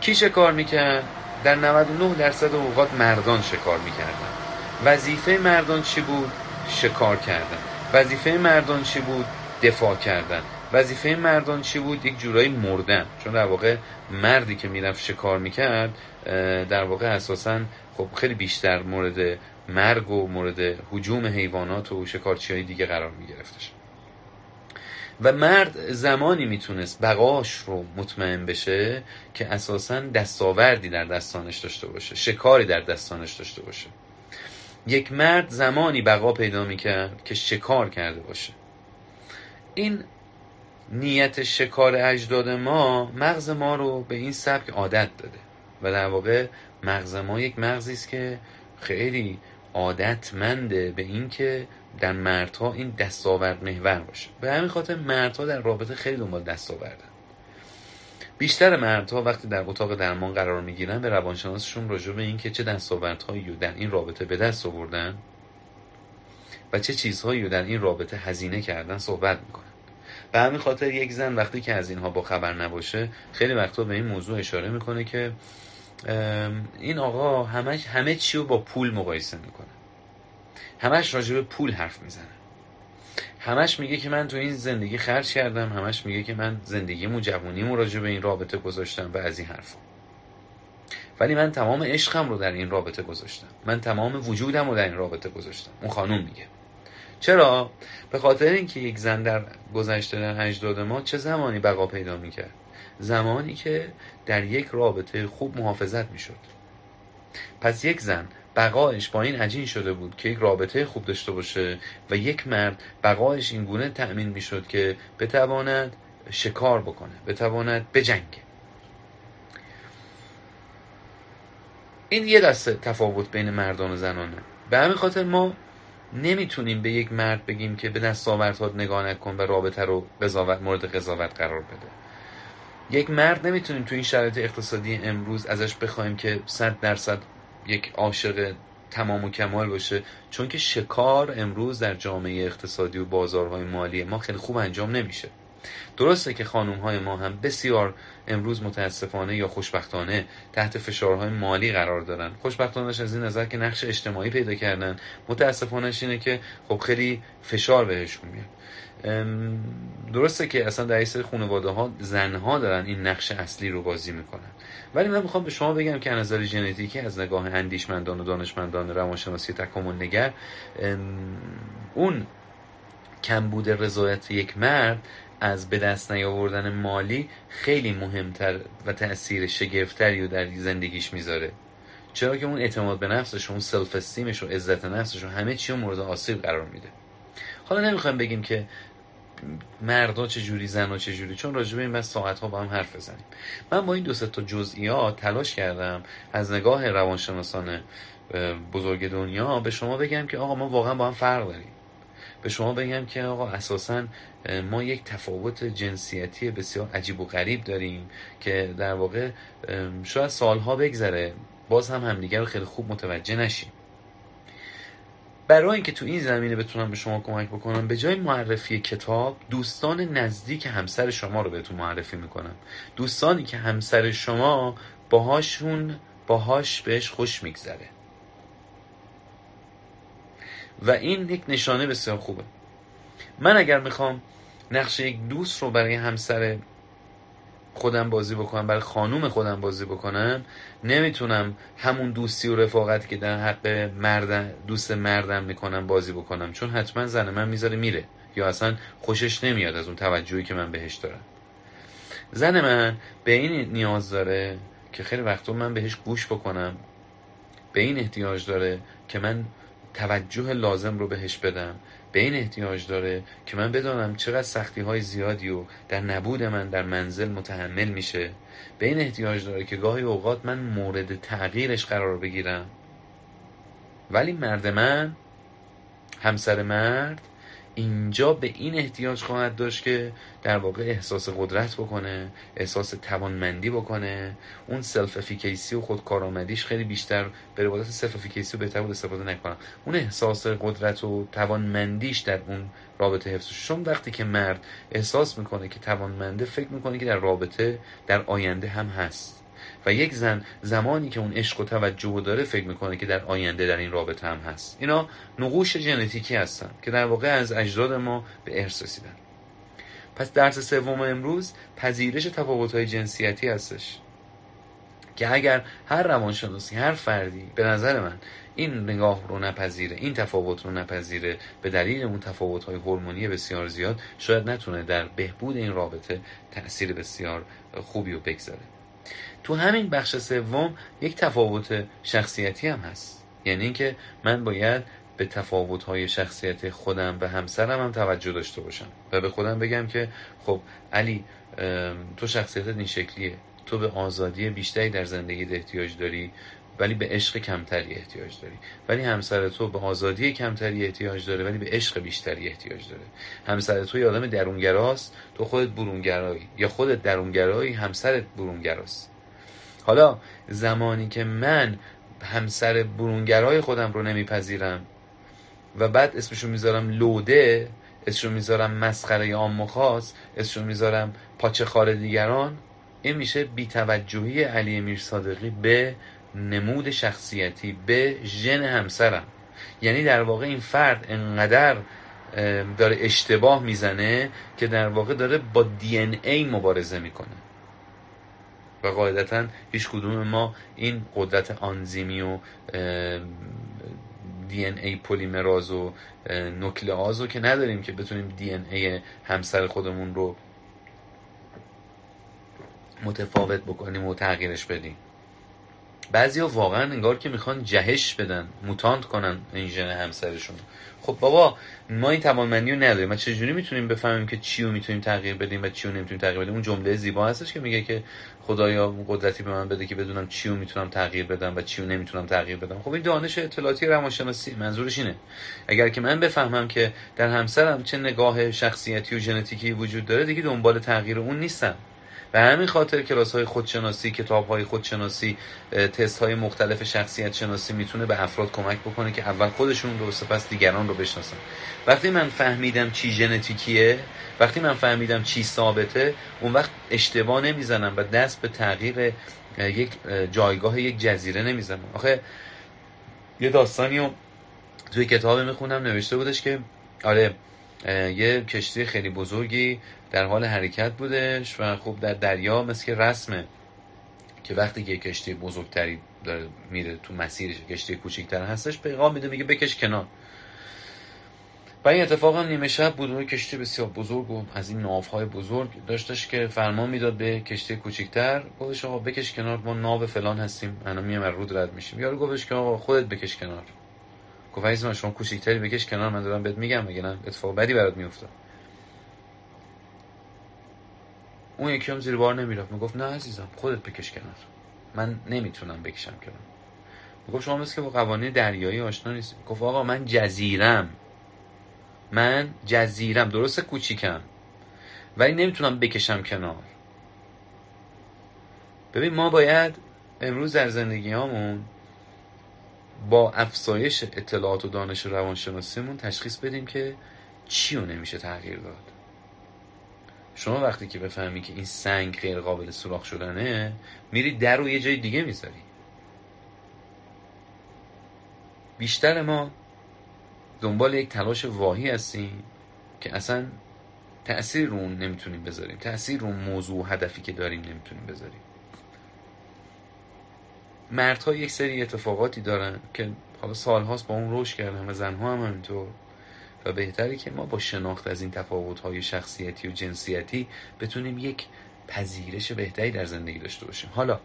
کی شکار می‌کرد؟ در 99 درصد اوقات مردان شکار می‌کردن. وظیفه مردان چی بود؟ شکار کردن. وظیفه مردان چی بود؟ دفاع کردن. وظیفه مردان چی بود؟ یک جورایی مردن. چون در واقع مردی که می‌رفت شکار می‌کرد در واقع اساسا خب خیلی بیشتر مورد مرگ و مورد حجوم حیوانات و شکارچی های دیگه قرار میگرفتش. و مرد زمانی می‌تونست بقاش رو مطمئن بشه که اساسا دستاوردی در دستانش داشته باشه شکاری در دستانش داشته باشه. یک مرد زمانی بقا پیدا می‌کرد که شکار کرده باشه. این نیت شکار اجداد ما مغز ما رو به این سبک عادت داده و در واقع مغز ما یک مغزی است که خیلی عادتمنده به اینکه در مردها این دستاورد محور باشه. به همین خاطر مردها در رابطه خیلی دنبال دستاوردن. بیشتر مردها وقتی در اتاق درمان قرار می‌گیرن به روانشناسشون راجع به اینکه چه دستاوردهایی در این رابطه به دست آوردن و چه چیزهایی رو در این رابطه هزینه کردن صحبت می‌کنن. به همین خاطر یک زن وقتی که از اینها با خبر نباشه خیلی وقتا به این موضوع اشاره می‌کنه که این آقا همه همه چی رو با پول مقایسه می‌کنه. همش راجع به پول حرف می‌زنه. همش میگه که من تو این زندگی خرج کردم همش میگه که من زندگیمو جوونیمو راجع به این رابطه گذاشتم و از این حرفا ولی من تمام عشقم رو در این رابطه گذاشتم. من تمام وجودم رو در این رابطه گذاشتم. اون خانوم میگه. چرا؟ به خاطر اینکه یک زن در گذشته در اجداد ما چه زمانی بقا پیدا می‌کرد؟ زمانی که در یک رابطه خوب محافظت می‌شد. پس یک زن بقایش با این عجین شده بود که یک رابطه خوب داشته باشه و یک مرد بقایش این گونه تأمین می‌شد که بتواند شکار بکنه بتواند بجنگه. این یه دسته تفاوت بین مردان و زنانه. به همین خاطر ما نمی‌تونیم به یک مرد بگیم که به دستاوردها نگاه نکن و رابطه رو قضاوت مورد قضاوت قرار بده. یک مرد نمی‌تونیم تو این شرایط اقتصادی امروز ازش بخوایم که صد درصد یک عاشق تمام و کمال باشه. چون که شکار امروز در جامعه اقتصادی و بازارهای مالی ما خیلی خوب انجام نمیشه. درسته که خانوم های ما هم بسیار امروز متاسفانه یا خوشبختانه تحت فشارهای مالی قرار دارن. خوشبختانش از این نظر که نقش اجتماعی پیدا کردن. متاسفانهش اینه که خب خیلی فشار بهشون میاد. درسته که اصلا در سری خانواده ها زنها دارن این نقش اصلی رو بازی می‌کنن. ولی من می‌خوام به شما بگم که از نظر ژنتیکی از نگاه اندیشمندان و دانشمندان روانشناسی تکامل نگر اون کمبود رضایت یک مرد از به دست نیاوردن مالی خیلی مهمتر و تاثیر شگفتری رو در زندگیش می‌ذاره. چرا که اون اعتماد به نفسش اون self-esteem ش و عزت نفسش و همه چی رو مورد آسیب قرار میده. حالا نمی‌خوایم بگیم که مردا چه جوری زن چه جوری چون راجبه این بس ساعت ها با هم حرف بزنیم. من با این دو تا جزئیات تلاش کردم از نگاه روانشناسان بزرگ دنیا به شما بگم که آقا ما واقعا با هم فرق داریم. به شما بگم که آقا اساسا ما یک تفاوت جنسیتی بسیار عجیب و غریب داریم که در واقع شاید سالها بگذره باز هم همدیگر رو خیلی خوب متوجه نشیم. برای اینکه تو این زمینه بتونم به شما کمک بکنم به جای معرفی کتاب دوستان نزدیک همسر شما رو بهتون معرفی می‌کنم. دوستانی که همسر شما باهاشون باهاش بهش خوش میگذره. و این یک نشانه بسیار خوبه. من اگر می‌خوام نقش یک دوست رو برای همسر خودم بازی بکنم برای خانوم خودم بازی بکنم نمی‌تونم همون دوستی و رفاقتی که در حق مرد دوست مردم می‌کنم بازی بکنم. چون حتما زن من می‌ذاره میره. یا اصلا خوشش نمیاد از اون توجهی که من بهش دارم. زن من به این نیاز داره که خیلی وقتا من بهش گوش بکنم. به این احتیاج داره که من توجه لازم رو بهش بدم. به این احتیاج داره که من بدانم چقدر سختی های زیادی و در نبود من در منزل متحمل میشه. به این احتیاج داره که گاهی اوقات من مورد تغییرش قرار بگیرم. ولی مرد من همسر مرد اینجا به این احتیاج خواهد داشت که در واقع احساس قدرت بکنه احساس توانمندی بکنه. اون self-efficacy و خودکارآمدیش خیلی بیشتر به روایت self-efficacy بهتر بود استفاده نکنم. اون احساس قدرت و توانمندیش در اون رابطه حفظ چون وقتی که مرد احساس می‌کنه که توانمنده فکر می‌کنه که در رابطه در آینده هم هست. و یک زن زمانی که اون عشق و توجه داره فکر می‌کنه که در آینده در این رابطه هم هست. اینا نقوش ژنتیکی هستن که در واقع از اجداد ما به ارث رسیدن. پس درس سوم امروز پذیرش تفاوت‌های جنسیتی هستش. که اگر هر روانشناسی هر فردی به نظر من این نگاه رو نپذیره این تفاوت رو نپذیره به دلیل اون تفاوت های هورمونی بسیار زیاد شاید نتونه در بهبود این رابطه تاثیر بسیار خوبی رو بگذاره. تو همین بخش سوم یک تفاوت شخصیتی هم هست. یعنی اینکه من باید به تفاوت های شخصیت خودم و همسرم هم توجه داشته باشم و به خودم بگم که خب علی تو شخصیتت این شکلیه. تو به آزادی بیشتری در زندگی احتیاج داری ولی به عشق کمتری احتیاج داری. ولی همسر تو به آزادی کمتری احتیاج داره ولی به عشق بیشتری احتیاج داره. همسر تو یه آدم درونگراست تو خودت برونگرایی. یا خودت درونگرایی همسرت برونگراست. حالا زمانی که من همسر برونگرای خودم رو نمیپذیرم و بعد اسمشو می‌ذارم لوده اسمشو می‌ذارم مسخره عام خاص اسمشو می‌ذارم پاچه خار دیگران این میشه بیتوجهی علی میر صادقی به نمود شخصیتی به ژن همسرم. یعنی در واقع این فرد انقدر داره اشتباه می‌زنه که در واقع داره با دی ان ای مبارزه می‌کنه. و قاعدتا هیچ کدوم ما این قدرت آنزیمی و دی ان ای پلیمراز و نوکلئاز رو که نداریم که بتونیم دی ان ای همسر خودمون رو متفاوت بکنیم و تغییرش بدیم. ها واقعا انگار که می‌خوان جهش بدن موتانت کنن این ژن همسرشون. خب بابا ما این توانمندی رو نداریم. ما چجوری می‌تونیم بفهمیم که چی رو می‌تونیم تغییر بدیم و چی رو نمی‌تونیم تغییر بدیم؟ اون جمله زیبا هستش که میگه که خدایا قدرتی به من بده که بدونم چی رو می‌تونم تغییر بدم و چی رو نمی‌تونم تغییر بدم. خب این دانش اطلاعاتی روانشناسی منظورش اینه. اگر که من بفهمم که در همسرم چه نگاه شخصیتی و ژنتیکی وجود داره دیگه دنبال تغییر اون نیستم. به همین خاطر کلاس های خودشناسی کتاب های خودشناسی تست های مختلف شخصیت شناسی می‌تونه به افراد کمک بکنه که اول خودشون رو سپس دیگران رو بشناسن. وقتی من فهمیدم چی ژنتیکیه وقتی من فهمیدم چی ثابته اون وقت اشتباه نمی‌زنم و دست به تغییر یک جایگاه یک جزیره نمی‌زنم. آخه یه داستانی توی کتاب می‌خونم نوشته بودش که آره یه کشتی خیلی بزرگی در حال حرکت بودش و خب در دریا مثل که رسمه که وقتی که کشتی بزرگتری داره میره تو مسیرش کشتی کوچیکتر هستش پیغام میده میگه بکش کنار. و این اتفاق هم نیمه شب بود کشتی بسیار بزرگ و از این ناوهای بزرگ داشتش که فرمان می‌داد به کشتی کوچیکتر گفتش آقا بکش کنار ما ناو فلان هستیم الان میام رود رد میشیم. یارو گفتش که آقا خودت بکش کنار. گفت عزیز من شما کوچیکتری بکش کنار من دارم بهت میگم مگه نه؟ اتفاق بدی برات میفته اون یکی هم زیر بار نمی‌رفت. می‌گفت نه عزیزم خودت بکش کنار. من نمی‌تونم بکشم کنار می‌گفت شما مثل که با قوانین دریایی آشنا نیست گفت آقا من جزیرم من جزیرم درست کوچیکم. ولی نمی‌تونم بکشم کنار. ببین ما باید امروز در زندگی هامون با افزایش اطلاعات و دانش روانشناسیمون تشخیص بدیم که چی رو نمیشه تغییر داد. شما وقتی که بفهمی که این سنگ غیر قابل سوراخ شدنه میری در رو یه جای دیگه می‌ذاری. بیشتر ما دنبال یک تلاش واهی هستیم که اصلا تأثیر رو نمی‌تونیم بذاریم. تأثیر رو موضوع و هدفی که داریم نمی‌تونیم بذاریم. مردها یک سری اتفاقاتی دارن که حالا سالهاست با اون رشد کردن و زنها هم همینطور. و بهتره که ما با شناخت از این های شخصیتی و جنسیتی بتونیم یک پذیرش بهتری در زندگی داشته باشیم. حالا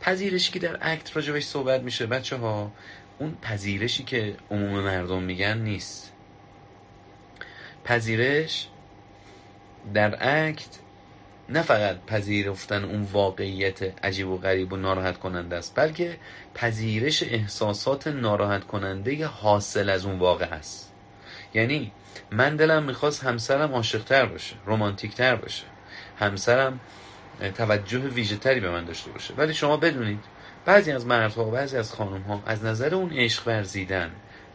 پذیرشی که در اکت راجبش صحبت میشه. بچه ها اون پذیرشی که عموم مردم میگن نیست. پذیرش در اکت نه فقط پذیرفتن اون واقعیت عجیب و غریب و ناراحت کننده است بلکه پذیرش احساسات ناراحت کننده حاصل از اون واقع است. یعنی من دلم می‌خواست همسرم عاشقتر باشه رومانتیکتر باشه. همسرم توجه ویژه به من داشته باشه. ولی شما بدونید بعضی از مردها و بعضی از خانم ها از نظر اون عشق ورزیدن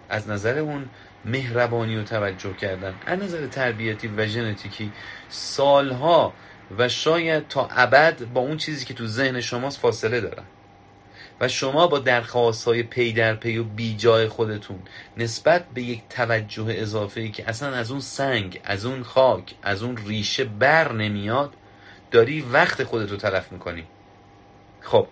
از نظر اون مهربانی و توجه کردن از نظر تربیتی و ژنتیکی سالها و شاید تا ابد با اون چیزی که تو ذهن شماست فاصله دارن. و شما با درخواست های پی در پی و بی جای خودتون نسبت به یک توجه اضافه ای که اصلا از اون سنگ از اون خاک از اون ریشه بر نمیاد داری وقت خودتو تلف می‌کنی. خب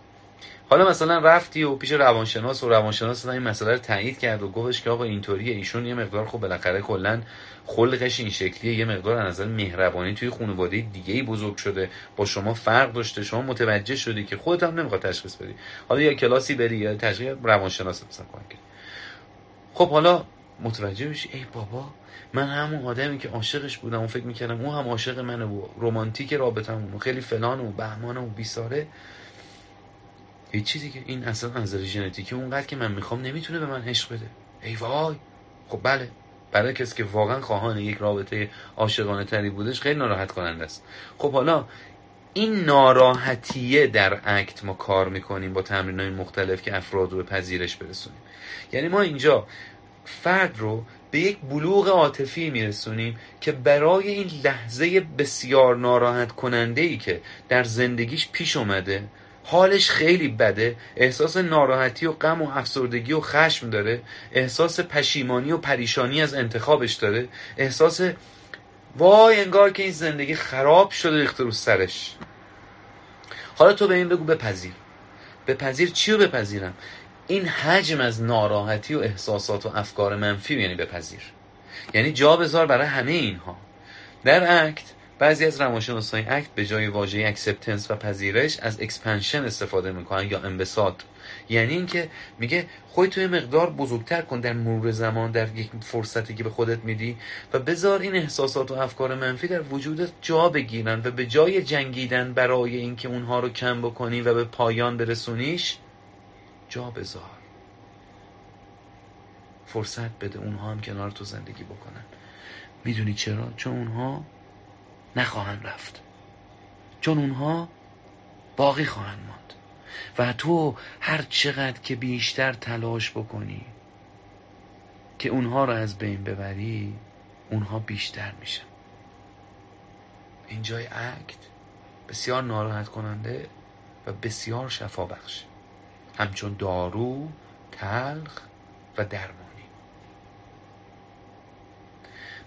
حالا مثلا رفتی و پیش روانشناس و روانشناس این مسئله رو تایید کرد و گفتش که آقا اینطوریه ایشون یه مقدار خب بالاخره کلا خلقش این شکلیه یه مقدار از نظر مهربانی توی خانواده دیگه ای بزرگ شده با شما فرق داشته شما متوجه شدی که خودت هم نمی‌خواد تشخیص بدی. حالا یا کلاسی بری یا تشخیص روانشناس مثلا کنی. خب حالا متوجه میشی ای بابا من همون آدمی که عاشقش بودم و فکر می‌کردم اون هم عاشق منه و رمانتیک رابطمون خیلی فلان و بهمان و بیساره. هیچ چیزی که این اصلا از نظر ژنتیکی اونقدر که من می‌خوام نمی‌تونه به من عشق بده. ای وای. خب بله. برای کسی که واقعا خواهان یک رابطه عاشقانه تری بودش خیلی ناراحت کننده است. خب حالا این ناراحتیه در اکت ما کار می‌کنیم با تمرین های مختلف که افراد رو به پذیرش برسونیم. یعنی ما اینجا فرد رو به یک بلوغ عاطفی میرسونیم که برای این لحظه بسیار ناراحت کننده ای که در زندگیش پیش اومده حالش خیلی بده. احساس ناراحتی و غم و افسردگی و خشم داره. احساس پشیمانی و پریشانی از انتخابش داره. احساس وای انگار که این زندگی خراب شده ریخته رو سرش. حالا تو به این بگو بپذیر. بپذیر چی رو بپذیرم؟ این حجم از ناراحتی و احساسات و افکار منفی یعنی بپذیر. یعنی جا بذار برای همه اینها. در ACT بعضی از روانشناسان ACT به جای واژه acceptance و پذیرش از expansion استفاده می‌کنن یا انبساط. یعنی اینکه میگه تو یه مقدار بزرگتر کن در مرور زمان در یک فرصتی که به خودت میدی و بذار این احساسات و افکار منفی در وجودت جا بگیرن و به جای جنگیدن برای اینکه اونها رو کم بکنی و به پایان برسونیش جا بذار. فرصت بده اونها هم کنار تو زندگی بکنن. می‌دونی چرا؟ چون اونها نخواهند رفت. چون اونها باقی خواهند ماند. و تو هر چقدر که بیشتر تلاش بکنی که اونها رو از بین ببری اونها بیشتر میشن. اینجای اکت بسیار ناراحت کننده و بسیار شفا بخش. همچون دارو تلخ و درمانی.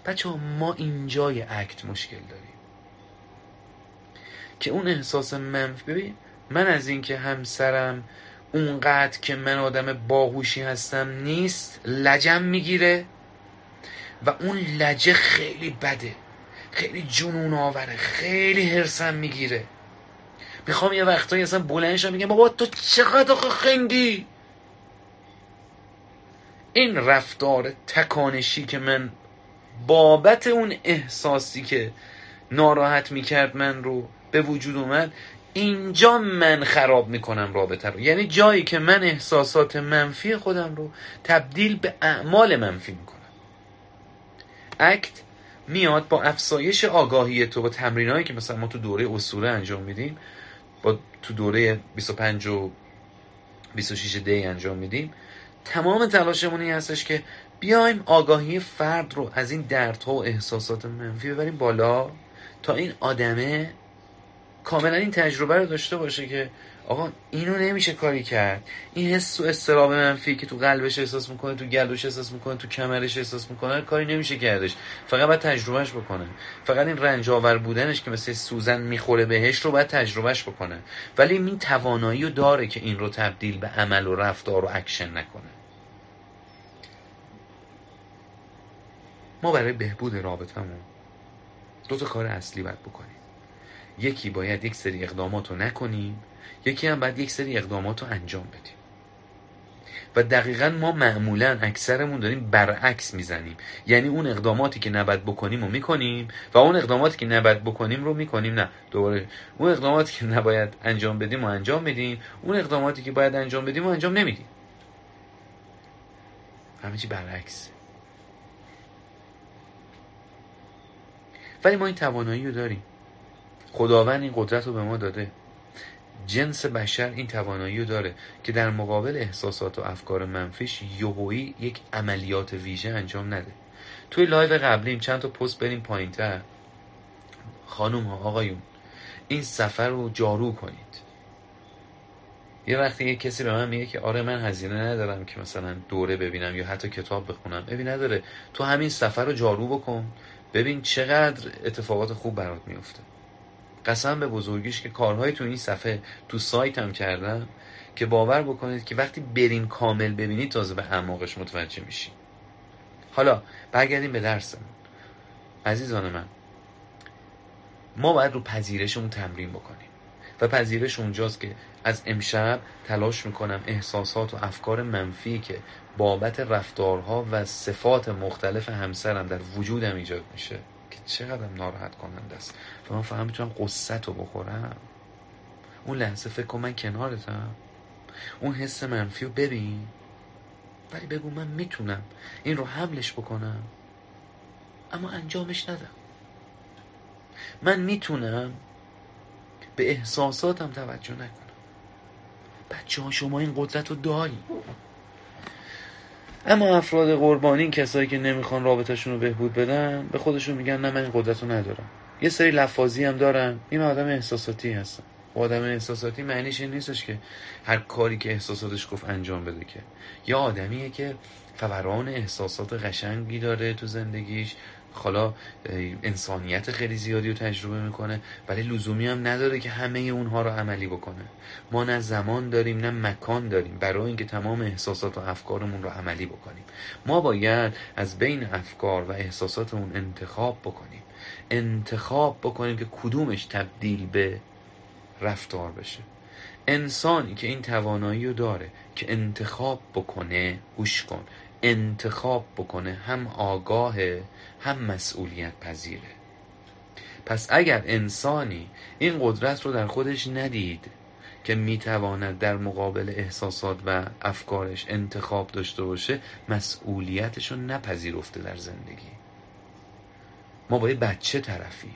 بچه ما اینجای اکت مشکل داریم. که اون احساس منفی ببین من از اینکه همسرم اونقدر که من آدم باهوشی هستم نیست لجم می‌گیره و اون لجه خیلی بده خیلی جنون آوره خیلی هرسم می‌گیره. می‌خوام یه وقتایی اصلا بلندشم میگم بابا تو چقدر آخه خنگی این رفتار تکانشی که من بابت اون احساسی که ناراحت می‌کرد من رو به وجود اومد. اینجا من خراب می‌کنم رابطه رو. یعنی جایی که من احساسات منفی خودم رو تبدیل به اعمال منفی می‌کنم. اکت میاد با افزایش آگاهی تو با تمرینایی که مثلا ما تو دوره اصوله انجام میدیم با تو دوره 25 و 26 دی انجام میدیم. تمام تلاشمون این هستش که بیایم آگاهی فرد رو از این دردها و احساسات منفی ببریم بالا. تا این آدمه کاملا این تجربه رو داشته باشه که آقا اینو نمیشه کاری کرد. این حس و استراب منفی که تو قلبش احساس می‌کنه تو گلوش احساس می‌کنه تو کمرش احساس می‌کنه کاری نمیشه کردش. فقط باید تجربهش بکنه. فقط این رنج آور بودنش که مثل سوزن می‌خوره بهش رو باید تجربهش بکنه. ولی این توانایی رو داره که این رو تبدیل به عمل و رفتار و اکشن نکنه. ما برای بهبود رابطمون دو تا کار اصلی باید بکنیم. یکی باید یک سری اقدامات نکنیم یکی هم باید یک سری اقدامات انجام بدیم. و دقیقا ما معمولا اکثرمون داریم برعکس می‌زنیم. یعنی اون اقداماتی که نباید بکنیم رو می‌کنیم و اون اقداماتی که نباید بکنیم رو می‌کنیم. نه دوباره. اون اقداماتی که نباید انجام بدیم و انجام میدیم اون اقداماتی که باید انجام بدیم و انجام نمیدیم. همه چی برعکس ولی ما این توانایی رو داریم. خداوند این قدرت رو به ما داده. جنس بشر این توانایی رو داره که در مقابل احساسات و افکار منفیش یهویی یک عملیات ویژه انجام نده. توی live قبلیم چند تا پست بریم پایینتر. خانم ها آقایون این صفحه رو جارو کنید. یه وقتی یه کسی به من میگه که آره من هزینه ندارم که مثلا دوره ببینم یا حتی کتاب بخونم. ببین نداره تو همین صفحه رو جارو بکن. ببین چقدر اتفاقات خوب برات میفته قسم به بزرگیش که کارهای تو این صفحه تو سایتم کردم که باور بکنید که وقتی برین کامل ببینید تازه به اعماقش متوجه میشی حالا برگردیم به درسمون. عزیزان من ما باید رو پذیرشمون تمرین بکنیم و پذیرش اونجاست که از امشب تلاش می‌کنم احساسات و افکار منفی که بابت رفتارها و صفات مختلف همسرم در وجودم ایجاد میشه که چقدر ناراحت کننده است. و من فهم می‌تونم قصت رو بخورم. اون لحظه فکر کن من کنارتم. اون حس منفی رو ببین. ولی بگو من می‌تونم این رو حملش بکنم. اما انجامش ندم. من می‌تونم به احساساتم توجه نکنم. بچه ها شما این قدرت رو داری اما افراد قربانی کسایی که نمی‌خوان رابطهشون رو بهبود بدن به خودشون میگن نه من این قدرت رو ندارم. یه سری لفاظی هم دارن. این آدم احساساتی هستن. آدم احساساتی معنیش این نیستش که هر کاری که احساساتش گفت انجام بده که. یا آدمیه که فوران احساسات قشنگی داره تو زندگیش. حالا انسانیت خیلی زیادی رو تجربه می‌کنه ولی لزومی هم نداره که همه اونها رو عملی بکنه. ما نه زمان داریم نه مکان داریم برای اینکه تمام احساسات و افکارمون رو عملی بکنیم. ما باید از بین افکار و احساساتمون انتخاب بکنیم. انتخاب بکنیم که کدومش تبدیل به رفتار بشه. انسانی که این توانایی رو داره که انتخاب بکنه گوش کن. انتخاب بکنه هم آگاهه هم مسئولیت پذیره پس اگر انسانی این قدرت رو در خودش ندید که می‌تواند در مقابل احساسات و افکارش انتخاب داشته باشه مسئولیتش رو نپذیرفته در زندگی. ما با یه بچه طرفیم.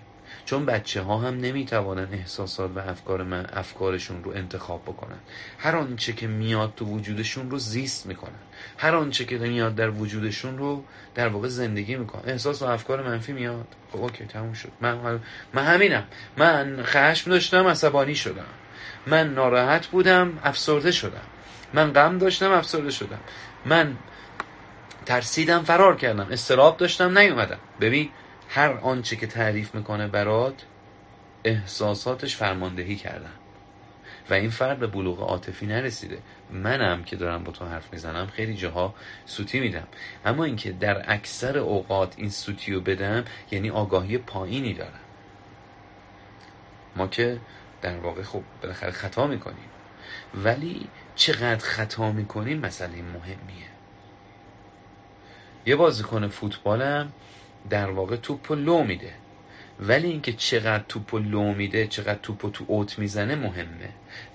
چون بچه ها هم نمی‌توانن احساسات و افکار من افکارشون رو انتخاب بکنن. هر آنچه که میاد تو وجودشون رو زیست می‌کنن. هر آنچه که میاد در وجودشون رو در واقع زندگی می‌کنن احساس و افکار منفی میاد. خب اوکی تموم شد. من, من همینم. من خشم داشتم عصبانی شدم. من ناراحت بودم افسرده شدم. من غم داشتم افسرده شدم. من ترسیدم فرار کردم. استراب داشتم نیومدم. ببین هر آنچه که تعریف می‌کنه برات احساساتش فرماندهی کردن. و این فرد به بلوغ عاطفی نرسیده. منم که دارم با تو حرف می‌زنم خیلی جاها سوتی میدم. اما اینکه در اکثر اوقات این سوتی رو بدم یعنی آگاهی پایینی دارم. ما که در واقع خب بالاخره خطا می‌کنیم. ولی چقدر خطا می‌کنیم؟ مسئله مهمیه. یه بازیکن فوتبالم در واقع توپ لو میده. ولی اینکه چقدر توپ لو میده چقدر توپ تو اوت می‌زنه مهمه.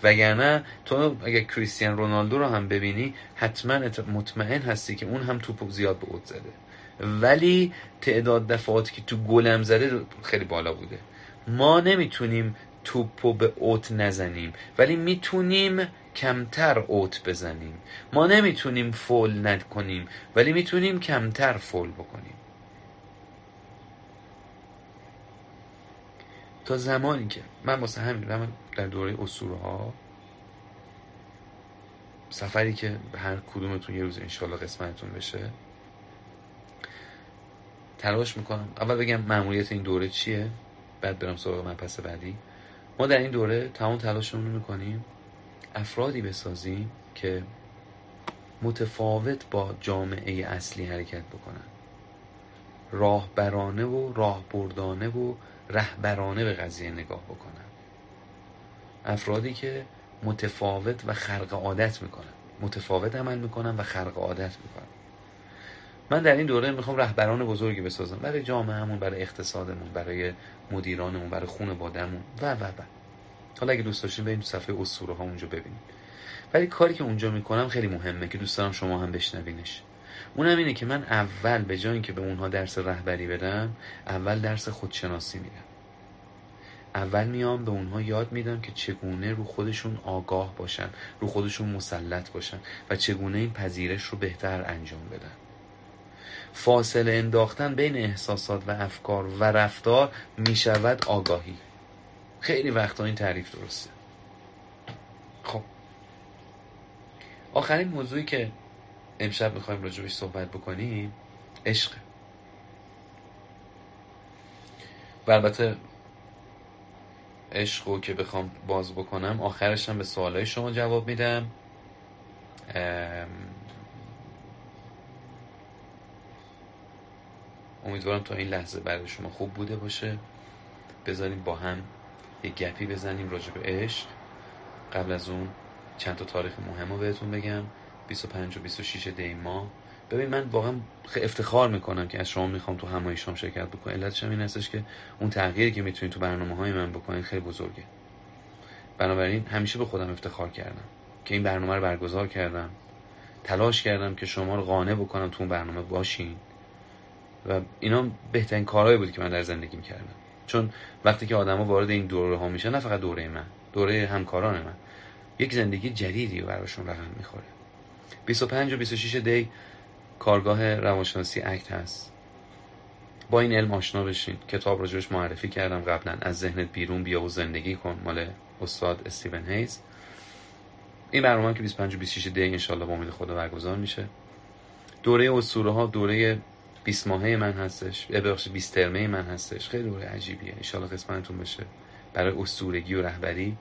وگرنه تو اگر کریستیان رونالدو رو هم ببینی حتما مطمئن هستی که اون هم توپ زیاد به اوت زده. ولی تعداد دفعاتی که تو گلم زده خیلی بالا بوده. ما نمی‌تونیم توپو به اوت نزنیم ولی می‌تونیم کمتر اوت بزنیم. ما نمی‌تونیم فول نکنیم ولی می‌تونیم کمتر فول بکنیم. تا زمانی که من واسه همین من در دوره اصوره ها سفری که هر کدومتون یه روز انشالله قسمتتون بشه. تلاش می‌کنم. اول بگم معمولیت این دوره چیه؟ بعد برم سراغ من پس بعدی. ما در این دوره تمام تلاشمون رو می‌کنیم افرادی بسازیم که متفاوت با جامعه اصلی حرکت بکنن. راهبرانه و راهبردانه و رهبرانه به قضیه نگاه بکنن. افرادی که متفاوت و خرق عادت می‌کنن. متفاوت عمل می‌کنن و خرق عادت می‌کنن. من در این دوره می‌خوام رهبران بزرگی بسازم. برای جامعهمون برای اقتصادمون برای مدیرانمون برای خون بادمون. و و و. حالا اگه دوست داشتین بریم صفحه اسطوره ها اونجا ببینیم. ولی کاری که اونجا می‌کنم خیلی مهمه که دوست دارم شما هم بشنوینش. اونم اینه که من اول به جای اینکه به اونها درس رهبری بدم اول درس خودشناسی میدم. اول میام به اونها یاد میدم که چگونه رو خودشون آگاه باشن رو خودشون مسلط باشن و چگونه این پذیرش رو بهتر انجام بدن. فاصله انداختن بین احساسات و افکار و رفتار می‌شود آگاهی. خیلی وقتا این تعریف درسته. خب. آخرین موضوعی که امشب می‌خوایم راجبش صحبت بکنیم. عشق. و البته عشق رو که بخوام باز بکنم آخرش هم به سوالای شما جواب میدم. امیدوارم تا این لحظه برای شما خوب بوده باشه. بذاریم با هم یک گپی بزنیم راجع به عشق. قبل از اون چند تا تاریخ مهم رو بهتون بگم. 25 و 26 دی ماه ببین من واقعا افتخار می‌کنم که از شما می‌خوام تو همایشام شرکت بکنم علتش این هستش که اون تغییری که می‌تونید تو برنامه های من بکنید خیلی بزرگه. بنابراین همیشه به خودم افتخار کردم که این برنامه رو برگزار کردم. تلاش کردم که شما رو قانع بکنم تو اون برنامه باشین. و اینا بهترین کارهایی بود که من در زندگیم کردم. چون وقتی که آدما وارد این دوره ها میشن نه فقط دوره من دوره همکاران من یک زندگی جدیدی براشون رقم می‌خوره. 25 و 26 دی کارگاه روانشناسی اکت هست. با این علم آشنا بشین. کتاب راجبش معرفی کردم. قبلا از ذهنت بیرون بیا و زندگی کن. مال استاد استیون هیز. این برنامه که 25 و 26 دی انشالله با امید خدا برگزار میشه. دوره اسطوره ها دوره 20 ماهه من هستش. ببخشید 20 ترمه من هستش. خیلی دوره عجیبیه. انشالله قسمتتون بشه. برای اسطورگی و رهبری.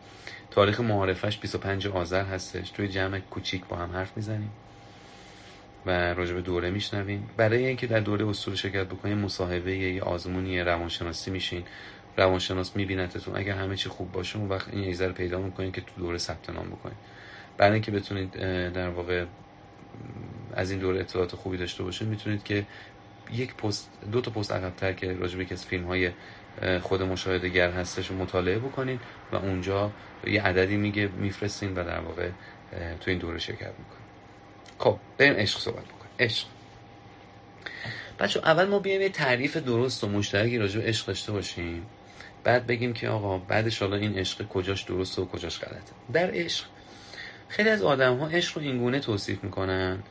تاریخ معارفش 25 آذر هستش. توی جمع کوچیک با هم حرف می‌زنیم و راجع به دوره میشنویم. برای اینکه در دوره اصول شرکت بکنیم مصاحبه یه آزمونی روانشناسی میشین. روانشناس میبینتتون. اگر همه چی خوب باشه اون وقت این ایزه رو پیدا می‌کنین که تو دوره ثبت نام بکنین. برای اینکه بتونید در واقع از این دوره اطلاعات خوبی داشته باشین می‌تونید که یک پست دو تا پست عقبتر که راجع به از فیلم های خود مشاهده گر هستش رو مطالعه بکنین و اونجا یه عددی میگه میفرستین و در واقع تو این دوره شرکت می‌کنین. خب بریم عشق صحبت بکنیم. عشق. بچه اول ما بیایم یه تعریف درست و مشترکی راجع به عشق داشته باشیم. بعد بگیم که آقا بعدش حالا این عشق کجاش درسته و کجاش غلطه. در عشق خیلی از آدم ها عشق رو اینگونه توصیف می‌کنن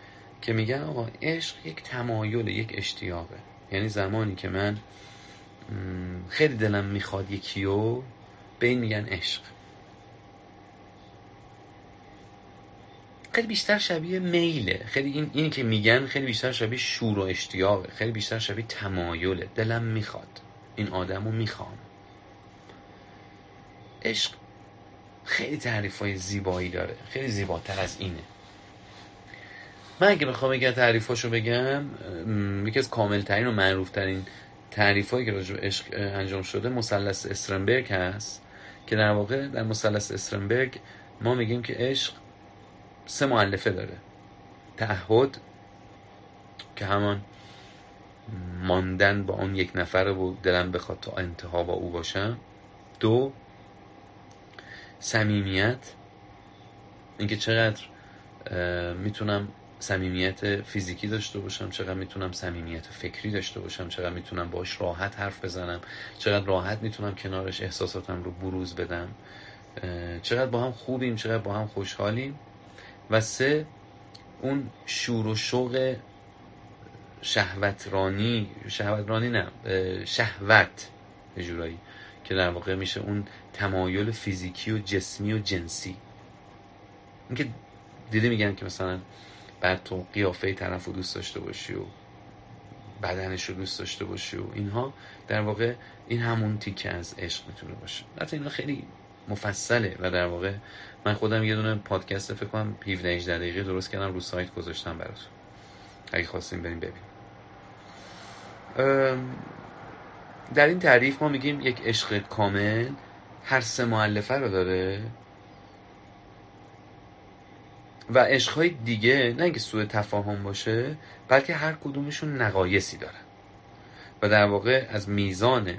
که میگن آقا عشق یک تمایل یک اشتیاقه. یعنی زمانی که من خیلی دلم می‌خواد یکیو. به این میگن عشق. خیلی بیشتر شبیه میله. خیلی این اینی که میگن خیلی بیشتر شبیه شور و اشتیاقه. خیلی بیشتر شبیه تمایله. دلم می‌خواد. این آدم رو می‌خوام. عشق خیلی تعریف های زیبایی داره. خیلی زیباتر از اینه. من اگه بخوام یکی تعریفاشو بگم یکی از کاملترین و معروفترین تعریف هایی که راجع عشق انجام شده مثلث استرنبرگ هست که در واقع در مثلث استرنبرگ ما میگیم که عشق سه معلفه داره. تعهد که همان ماندن با اون یک نفر و دلم بخواد تا انتها با او باشم. دو صمیمیت. اینکه چقدر می‌تونم صمیمیت فیزیکی داشته باشم چقدر می‌تونم صمیمیت فکری داشته باشم چقدر می‌تونم باش راحت حرف بزنم چقدر راحت می‌تونم کنارش احساساتم رو بروز بدم. چقدر با هم خوبیم چقدر با هم خوشحالیم. و سه اون شور و شوق شهوترانی شهوترانی نه شهوت جورایی که در واقع میشه اون تمایل فیزیکی و جسمی و جنسی. اینکه دیده میگن که مثلا بعد تو قیافه طرف رو دوست داشته باشی و بدنش رو دوست داشته باشی و اینها در واقع این همون تیکه از عشق می‌تونه باشه. حتی اینا خیلی مفصله و در واقع من خودم یه دونه پادکست فکر کنم 17 18 دقیقه درست کردم رو سایت گذاشتم براتون. اگه خواستیم بریم ببینیم. در این تعریف ما میگیم یک عشق کامل هر سه معلفه رو داره. و عشقهای دیگه نه اینکه سوء تفاهم باشه بلکه هر کدومشون نقایسی دارن. و در واقع از میزان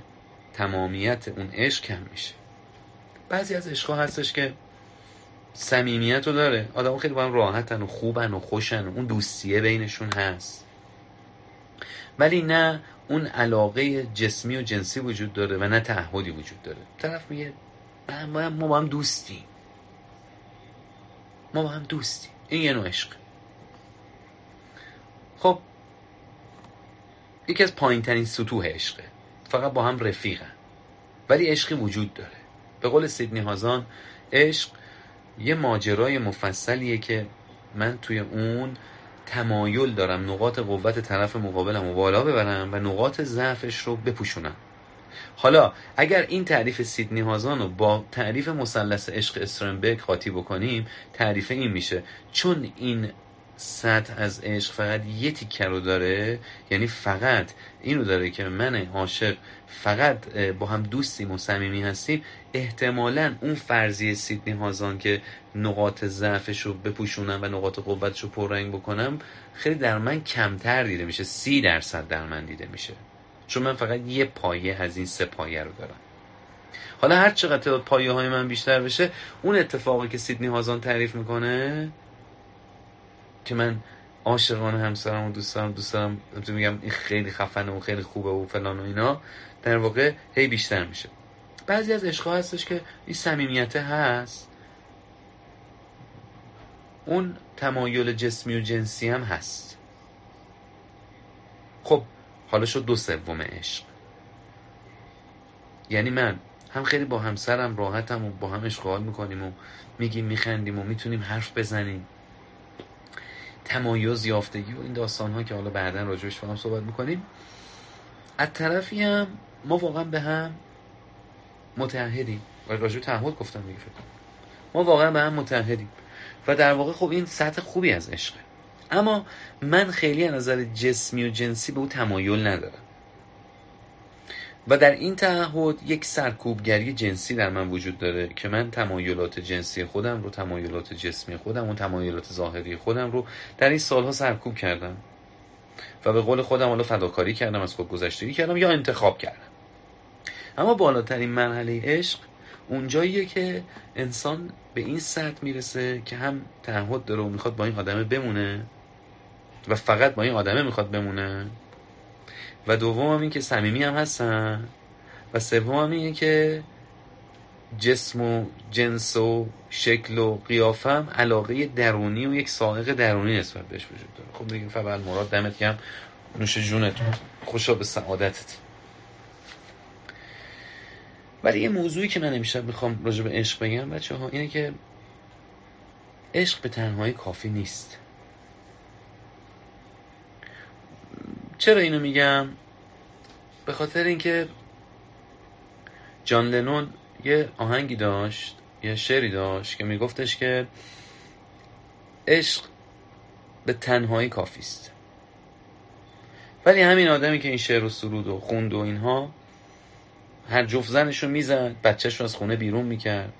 تمامیت اون عشق کم میشه. بعضی از عشقها هستش که صمیمیت رو داره. آدم خیلی با هم راحتن و خوبن و خوشن و اون دوستیه بینشون هست. ولی نه اون علاقه جسمی و جنسی وجود داره و نه تعهدی وجود داره. طرف میگه ما با هم دوستیم. ما با هم دوستیم. این یه نوع عشق. خب یکی از پایین ترین سطوح عشقه. فقط با هم رفیقن. ولی عشقی وجود داره. به قول سیدنی هازان عشق یه ماجرای مفصلیه که من توی اون تمایل دارم نقاط قوت طرف مقابلم رو بالا ببرم و نقاط ضعفش رو بپوشونم. حالا اگر این تعریف سیدنی هازان رو با تعریف مثلث عشق استرنبرگ خاطی بکنیم تعریف این میشه. چون این سطح از عشق فقط یه تیکه رو داره یعنی فقط اینو داره که من عاشق فقط با هم دوستیم و صمیمی هستیم احتمالا اون فرضیه سیدنی هازان که نقاط ضعفش رو بپوشونم و نقاط قوتش رو پررنگ بکنم خیلی در من کمتر دیده میشه. سی درصد در من دیده میشه. چون من فقط یه پایه از این سه پایه رو دارم. حالا هر چقدر پایه های من بیشتر بشه اون اتفاقی که سیدنی هازان تعریف می‌کنه که من عاشقانه همسرم و دوست دارم دوست دارم میگم این خیلی خفنه و خیلی خوبه و فلان و اینا در واقع هی بیشتر میشه. بعضی از عشقها هستش که این صمیمیت هست. اون تمایل جسمی و جنسی هم هست. خب حالا شد دو سوم عشق. یعنی من هم خیلی با همسرم راحتم و با هم اشغال می‌کنیم و میگیم میخندیم و می‌تونیم حرف بزنیم. تمایز یافتگی و این داستان ها که حالا بعدا راجبش با هم صحبت می‌کنیم. از طرفی هم ما واقعا به هم متحدیم و راجب تعهد گفتم دیگه ما واقعا به هم متحدیم و در واقع خب این سطح خوبی از عشقه. اما من خیلی از نظر جسمی و جنسی به او تمایل ندارم. و در این تعهد یک سرکوبگری جنسی در من وجود داره که من تمایلات جنسی خودم رو تمایلات جسمی خودم و تمایلات ظاهری خودم رو در این سالها سرکوب کردم. و به قول خودم حالا فداکاری کردم از خود گذشتگی کردم یا انتخاب کردم. اما بالاترین مرحله عشق اونجاییه که انسان به این سطح می‌رسه که هم تعهد داره و می‌خواد با این آدمه بمونه و فقط با این آدمه می‌خواد بمونه. و دوم این که صمیمی هم هستن. و سوم هم اینه که جسم و جنس و شکل و قیافم علاقه درونی و یک سائق درونی نسبت بهش وجود داره. خب دیگه فبل مراد دمت گرم. نوش جونت خوشا به سعادتت. ولی یه موضوعی که من امشب می‌خوام راجع به عشق بگم بچه ها اینه که عشق به تنهایی کافی نیست. چرا اینو میگم؟ به خاطر اینکه جان لنون یه آهنگی داشت یه شعری داشت که میگفتش که عشق به تنهایی کافی است ولی همین آدمی که این شعر و سرود و خوند و اینها هر جفت زنش رو می‌زد بچهش رو از خونه بیرون می‌کرد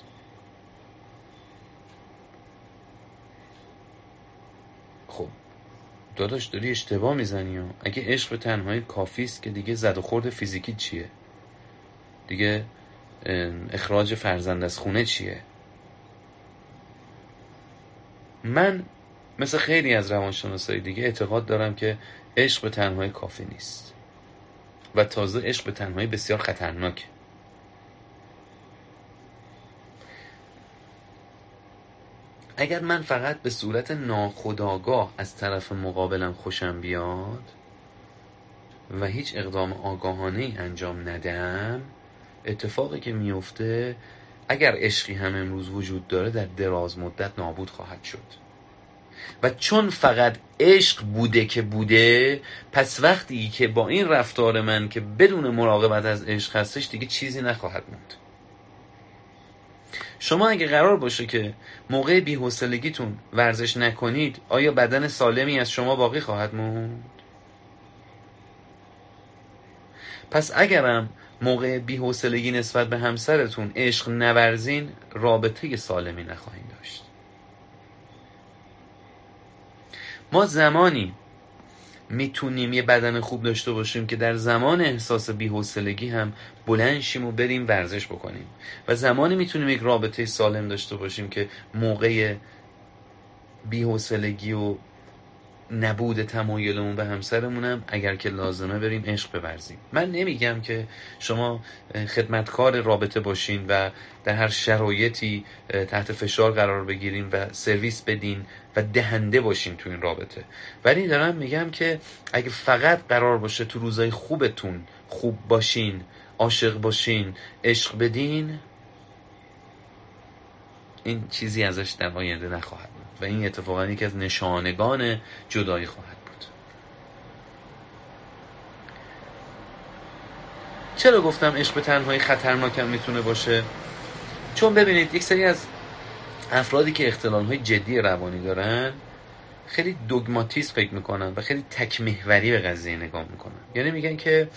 خب داداش داری اشتباه می‌زنی و اگه عشق به تنهایی کافی است که دیگه زد و خورد فیزیکی چیه؟ دیگه اخراج فرزند از خونه چیه؟ من مثل خیلی از روانشناسایی دیگه اعتقاد دارم که عشق به تنهایی کافی نیست. و تازه عشق به تنهایی بسیار خطرناکه. اگر من فقط به صورت ناخداگاه از طرف مقابلم خوشم بیاد و هیچ اقدام آگاهانه انجام ندم اتفاقی که میفته اگر عشقی هم امروز وجود داره در دراز مدت نابود خواهد شد. و چون فقط عشق بوده که بوده پس وقتی که با این رفتار من که بدون مراقبت از عشق هستش دیگه چیزی نخواهد موند. شما اگه قرار باشه که موقع بیحسلگیتون ورزش نکنید آیا بدن سالمی از شما باقی خواهد موند؟ پس اگرم موقع بیحسلگی نسبت به همسرتون عشق نورزین رابطه سالمی نخواهید داشت ما زمانی می‌تونیم یه بدن خوب داشته باشیم که در زمان احساس بی‌حوصلگی هم بلند شیم و بریم ورزش بکنیم. و زمانی می‌تونیم یک رابطه سالم داشته باشیم که موقع بی‌حوصلگی و نبود تمایلمون به همسرمونم اگر که لازمه بریم عشق بورزیم. من نمیگم که شما خدمتکار رابطه باشین و در هر شرایطی تحت فشار قرار بگیرین و سرویس بدین و دهنده باشین تو این رابطه. ولی دارم میگم که اگه فقط قرار باشه تو روزای خوبتون خوب باشین عاشق باشین عشق بدین این چیزی ازش در آینده نخواهد. و این اتفاقا یکی از نشانگان جدایی خواهد بود. چرا گفتم عشق به تنهایی خطرناکم می‌تونه باشه؟ چون ببینید یک سری از افرادی که اختلال های جدی روانی دارن خیلی دوگماتیز فکر می‌کنن و خیلی تکمهوری به قضیه نگاه می‌کنن. یعنی میگن که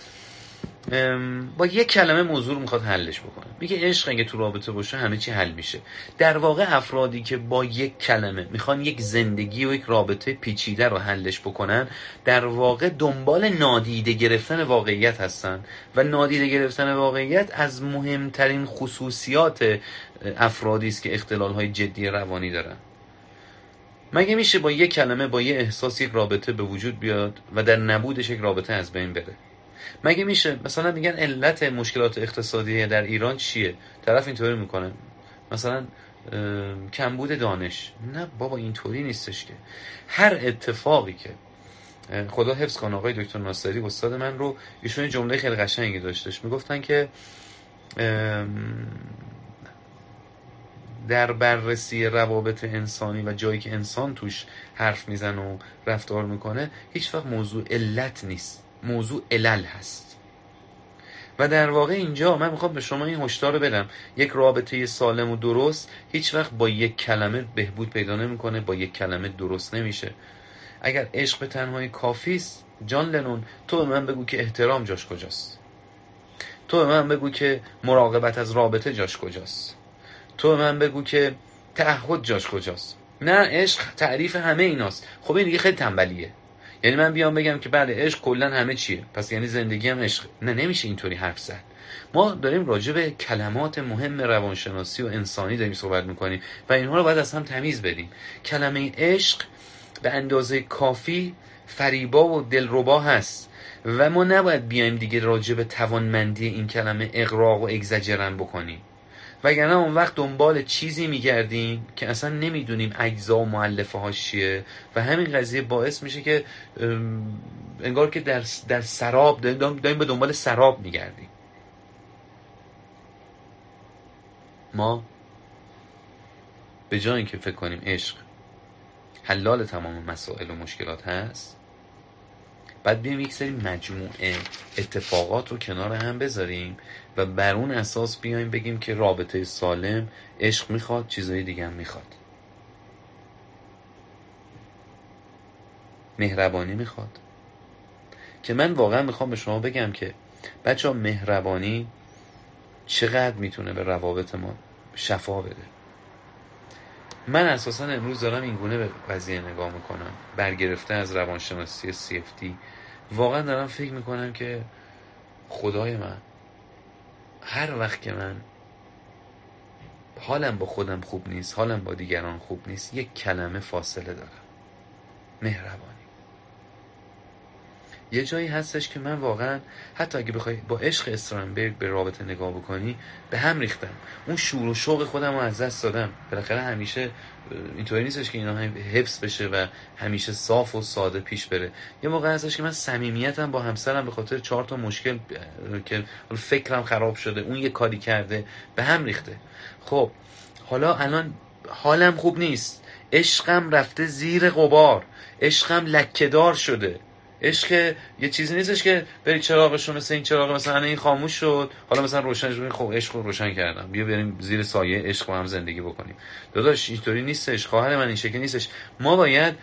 با یک کلمه موضوع رو می‌خواد حلش بکنه. میگه عشق اگه تو رابطه باشه همه چی حل میشه. در واقع افرادی که با یک کلمه می‌خوان یک زندگی و یک رابطه پیچیده رو حلش بکنن در واقع دنبال نادیده گرفتن واقعیت هستن. و نادیده گرفتن واقعیت از مهمترین خصوصیات افرادی است که اختلال های جدی روانی دارن. مگه میشه با یک کلمه با یه احساس یک رابطه به وجود بیاد و در نبودش یک رابطه از بین بره؟ مگه میشه؟ مثلا میگن علت مشکلات اقتصادی در ایران چیه؟ طرف اینطوری می‌کنه. مثلا کمبود دانش. نه بابا اینطوری نیستش که. هر اتفاقی که خدا حفظ کن آقای دکتر ناصری استاد من رو ایشون جمله خیلی قشنگی داشتش. می‌گفتن که در بررسی روابط انسانی و جایی که انسان توش حرف میزن و رفتار می‌کنه هیچ وقت موضوع علت نیست. موضوع علل هست. و در واقع اینجا من می‌خوام به شما این هشدار رو بدم. یک رابطه سالم و درست هیچ وقت با یک کلمه بهبود پیدا نمی‌کنه با یک کلمه درست نمیشه. اگر عشق به تنهایی کافی است جان لنون تو به من بگو که احترام جاش کجاست. تو به من بگو که مراقبت از رابطه جاش کجاست. تو به من بگو که تعهد جاش کجاست. نه عشق تعریف همه ایناست. خب این دیگه خیلی تنبلیه. یعنی من بیام بگم که بله عشق کلا همه چیه. پس یعنی زندگی هم عشق. نه نمیشه اینطوری حرف زد. ما داریم راجع به کلمات مهم روانشناسی و انسانی داریم صحبت می‌کنیم و اینها رو باید از هم تمیز بدیم. کلمه عشق به اندازه کافی فریبا و دلربا هست و ما نباید بیایم دیگه راجع به توانمندی این کلمه اقراق و اگزجرن بکنیم. وگرنه اون وقت دنبال چیزی میگردیم که اصلا نمی‌دونیم اجزا و معلفه چیه. و همین قضیه باعث میشه که انگار که در, در سراب داریم به دنبال سراب میگردیم. ما به جای اینکه فکر کنیم عشق حلال تمام مسائل و مشکلات هست بعد بیایم یک سری مجموعه اتفاقات رو کنار هم بذاریم و بر اون اساس بیایم بگیم که رابطه سالم عشق می‌خواد چیزایی دیگه می‌خواد. مهربانی می‌خواد. که من واقعا می‌خوام به شما بگم که بچه ها مهربانی چقدر می‌تونه به روابط ما شفا بده؟ من اساسا امروز دارم این گونه به قضیه نگاه می‌کنم برگرفته از روانشناسی CFT واقعا دارم فکر می‌کنم که خدای من هر وقت که من حالم با خودم خوب نیست حالم با دیگران خوب نیست یک کلمه فاصله دارم. مهربانی یه جایی هستش که من واقعا حتی اگه بخوای با عشق استرانبرگ به رابطه نگاه بکنی به هم ریختم. اون شور و شوق خودم رو از دست دادم. بالاخره همیشه اینطوری نیستش که اینا حفظ بشه و همیشه صاف و ساده پیش بره. یه موقع هستش که من صمیمیتم با همسرم به خاطر چهار تا مشکل که فکرم خراب شده اون یه کاری کرده به هم ریخته. خب حالا الان حالم خوب نیست. عشقم رفته زیر قبار عشقم لکهدار شده. عشق یه چیزی نیستش که بری چراغشو مثل این چراغ مثلا این خاموش شد. حالا مثلا روشنش ببین خب عشق رو روشن کردم. بیا بریم زیر سایه عشق با هم زندگی بکنیم. داداش اینطوری نیستش. خواهر من این شکلی نیستش. ما باید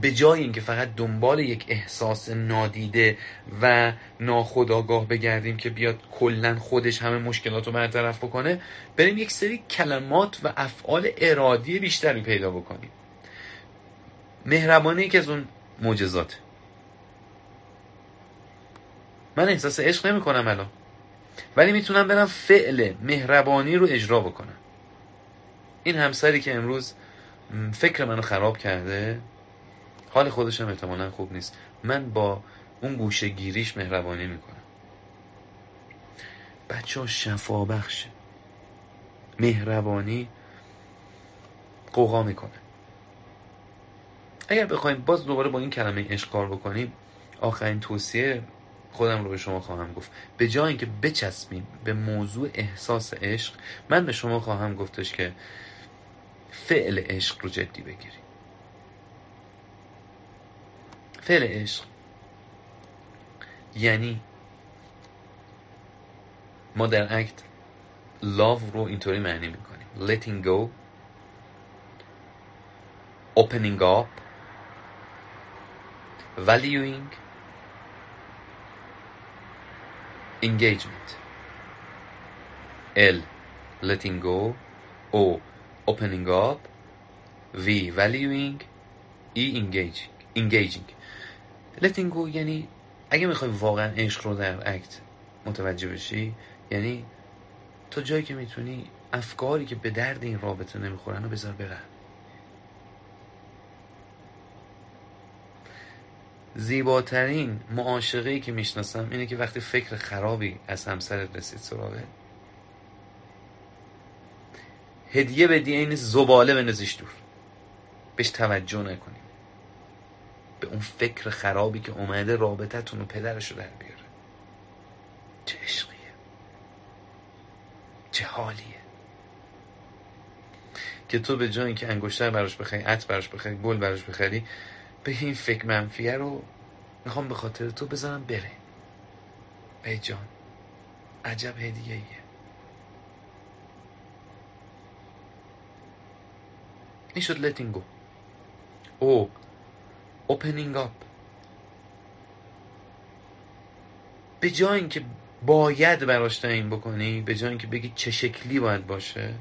به جای اینکه فقط دنبال یک احساس نادیده و ناخودآگاه بگردیم که بیاد کلا خودش همه مشکلات رو برطرف بکنه بریم یک سری کلمات و افعال ارادی بیشتری پیدا بکنیم. مهربانی که از اون معجزات. من احساس عشق نمی کنم الان. ولی می‌تونم برم فعل مهربانی رو اجرا بکنم. این همسری که امروز فکر منو خراب کرده حال خودش هم احتمالا خوب نیست. من با اون گوشه گیریش مهربانی می‌کنم. بچه ها شفا بخشه مهربانی قوقا می‌کنه. اگر بخوایم باز دوباره با این کلمه عشق کار بکنیم آخرین توصیه خودم رو به شما خواهم گفت. به جای اینکه بچسبیم به موضوع احساس عشق من به شما خواهم گفتش که فعل عشق رو جدی بگیری فعل عشق یعنی ما در اکت love رو اینطوری معنی می‌کنیم. Letting go. Opening up. Valuing engagement. L letting go. O opening up. V valuing. E engaging engaging. Letting go یعنی اگه می‌خوای واقعا عشق رو در اکت متوجه بشی یعنی تا جایی که می‌تونی افکاری که به درد این رابطه نمی‌خورن رو بذار برن زیباترین معاشقه که می‌شناسم اینه که وقتی فکر خرابی از همسرت رسید سراغه هدیه بدی این زباله بندازیش دور. بهش توجه نکنیم. به اون فکر خرابی که اومده رابطتون رو پدرش در بیاره. چه عشقیه. چه حالیه. که تو به جای که انگشتر براش بخری عط براش بخری گل براش بخری به این فکر منفیه رو می‌خوام به خاطر تو بزنم بره. ای جان عجب هدیه ایه این شد go. او opening up. به جای اینکه باید براش تعیین بکنی به جای اینکه بگی چه شکلی باید باشه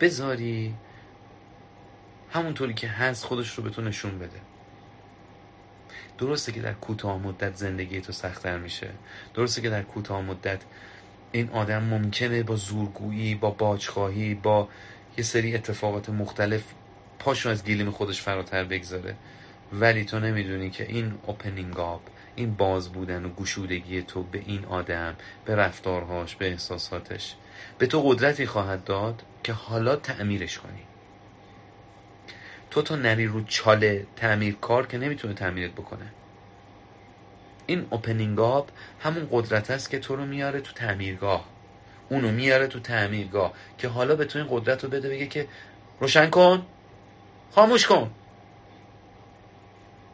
بذاری همونطوری که هست خودش رو به تو نشون بده. درسته که در کوتاه مدت زندگی تو سختتر میشه. درسته که در کوتاه مدت این آدم ممکنه با زورگویی با باجخواهی با یه سری اتفاقات مختلف پاشو از گیلیم خودش فراتر بگذاره. ولی تو نمی‌دونی که این اوپنینگ آپ این باز بودن و گشودگی تو به این آدم به رفتارهاش به احساساتش به تو قدرتی خواهد داد که حالا تعمیرش کنی. تو تا نری رو چاله تعمیر کار که نمی‌تونه تعمیرت بکنه. این اوپنینگ آپ همون قدرت است که تو رو میاره تو تعمیرگاه. اونو میاره تو تعمیرگاه که حالا به تو این قدرت رو بده بگه که روشن کن خاموش کن.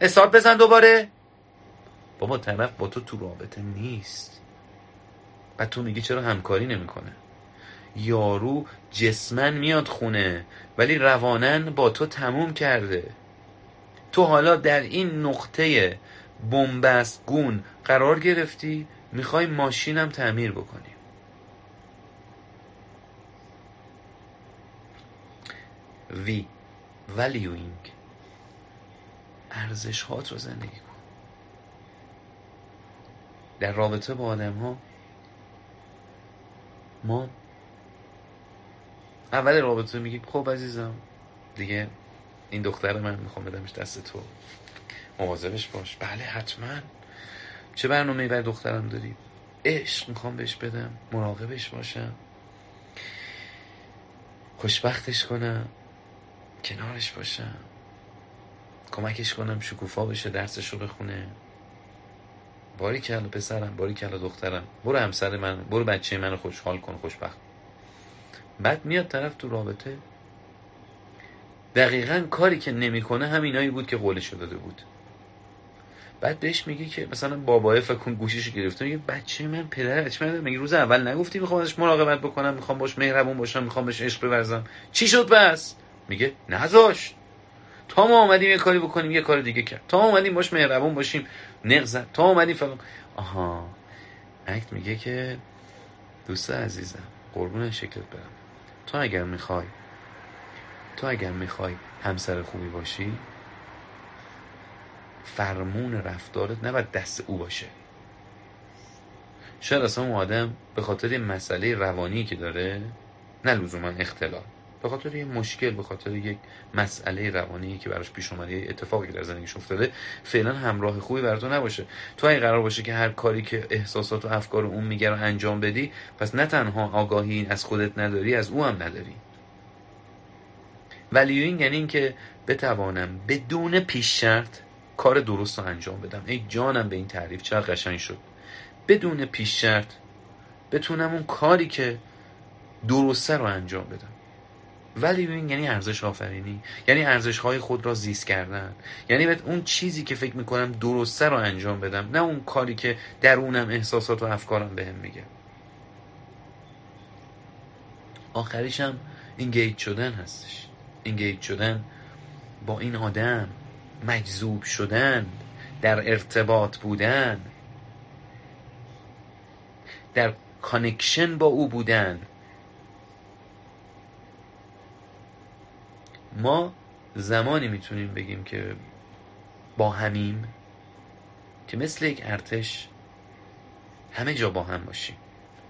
استارت بزن دوباره. بابا طرف با تو تو رابطه نیست. و تو میگی چرا همکاری نمی‌کنه؟ یارو جسمن میاد خونه ولی روانن با تو تموم کرده. تو حالا در این نقطه بنبست گون قرار گرفتی می‌خوای ماشینم تعمیر بکنی. وی valuing. ارزش هات رو زندگی کن. در رابطه با آدم ها ما اول رابطه میگیم خب عزیزم. دیگه این دختر من می‌خوام بدمش دست تو. مواظبش باش. بله حتما. چه برنامه برای دخترم داری؟ عشق می‌خوام بهش بدم. مراقبش باشم. خوشبختش کنم. کنارش باشم. کمکش کنم شکوفا بشه درسش رو بخونه. باری کلا پسرم باری کلا دخترم. برو همسر من برو بچه منو خوشحال کن خوشبخت بعد میاد طرف تو رابطه. دقیقا کاری که نمی‌کنه همینایی بود که قولش داده بود. بعد بهش میگه که مثلا بابای فکر کن گوشیش گرفته. میگه بچه من پدر بچه من میگه روز اول نگفتی می‌خوام ازش مراقبت بکنم می‌خوام باش مهربون باشم می‌خوام بهش عشق بورزم. چی شد بس؟ میگه نذاشت تا ما اومدیم یه کاری بکنیم یه کار دیگه کرد. تا ما اومدیم باش مهربون باشیم نغزن تا اومدیم فلان. آها. اکت میگه که دوست عزیزم قربون شکلت برم. تو اگر می‌خوای تو اگر می‌خوای همسر خوبی باشی فرمون رفتارت نباید دست او باشه. شاید اصلا اون آدم به خاطر مسئله روانی که داره نه لزوما اختلال. به خاطر یه مشکل به خاطر یک مسئله روانی که براش پیش اومده اتفاقی در زندگیش افتاده فعلا همراه خوبی بر تو نباشه. تو این قرار باشه که هر کاری که احساسات و افکار اون میگه رو انجام بدی پس نه تنها آگاهی از خودت نداری از او هم نداری. ولی این یعنی اینکه بتوانم بدون پیش شرط کار درست رو انجام بدم. ای جانم به این تعریف چقدر قشنگ شد. بدون پیش شرط بتونم اون کاری که درسته رو انجام بدم. ولی ببین یعنی ارزش آفرینی. یعنی ارزش های خود را زیست کردن. یعنی باید اون چیزی که فکر می‌کنم درسته رو انجام بدم نه اون کاری که درونم احساسات و افکارم بهم میگه. آخریشم اینگیج شدن هستش. اینگیج شدن با این آدم مجذوب شدن در ارتباط بودن در connection با او بودن. ما زمانی می‌تونیم بگیم که با همیم که مثل یک ارتش همه جا با هم باشیم.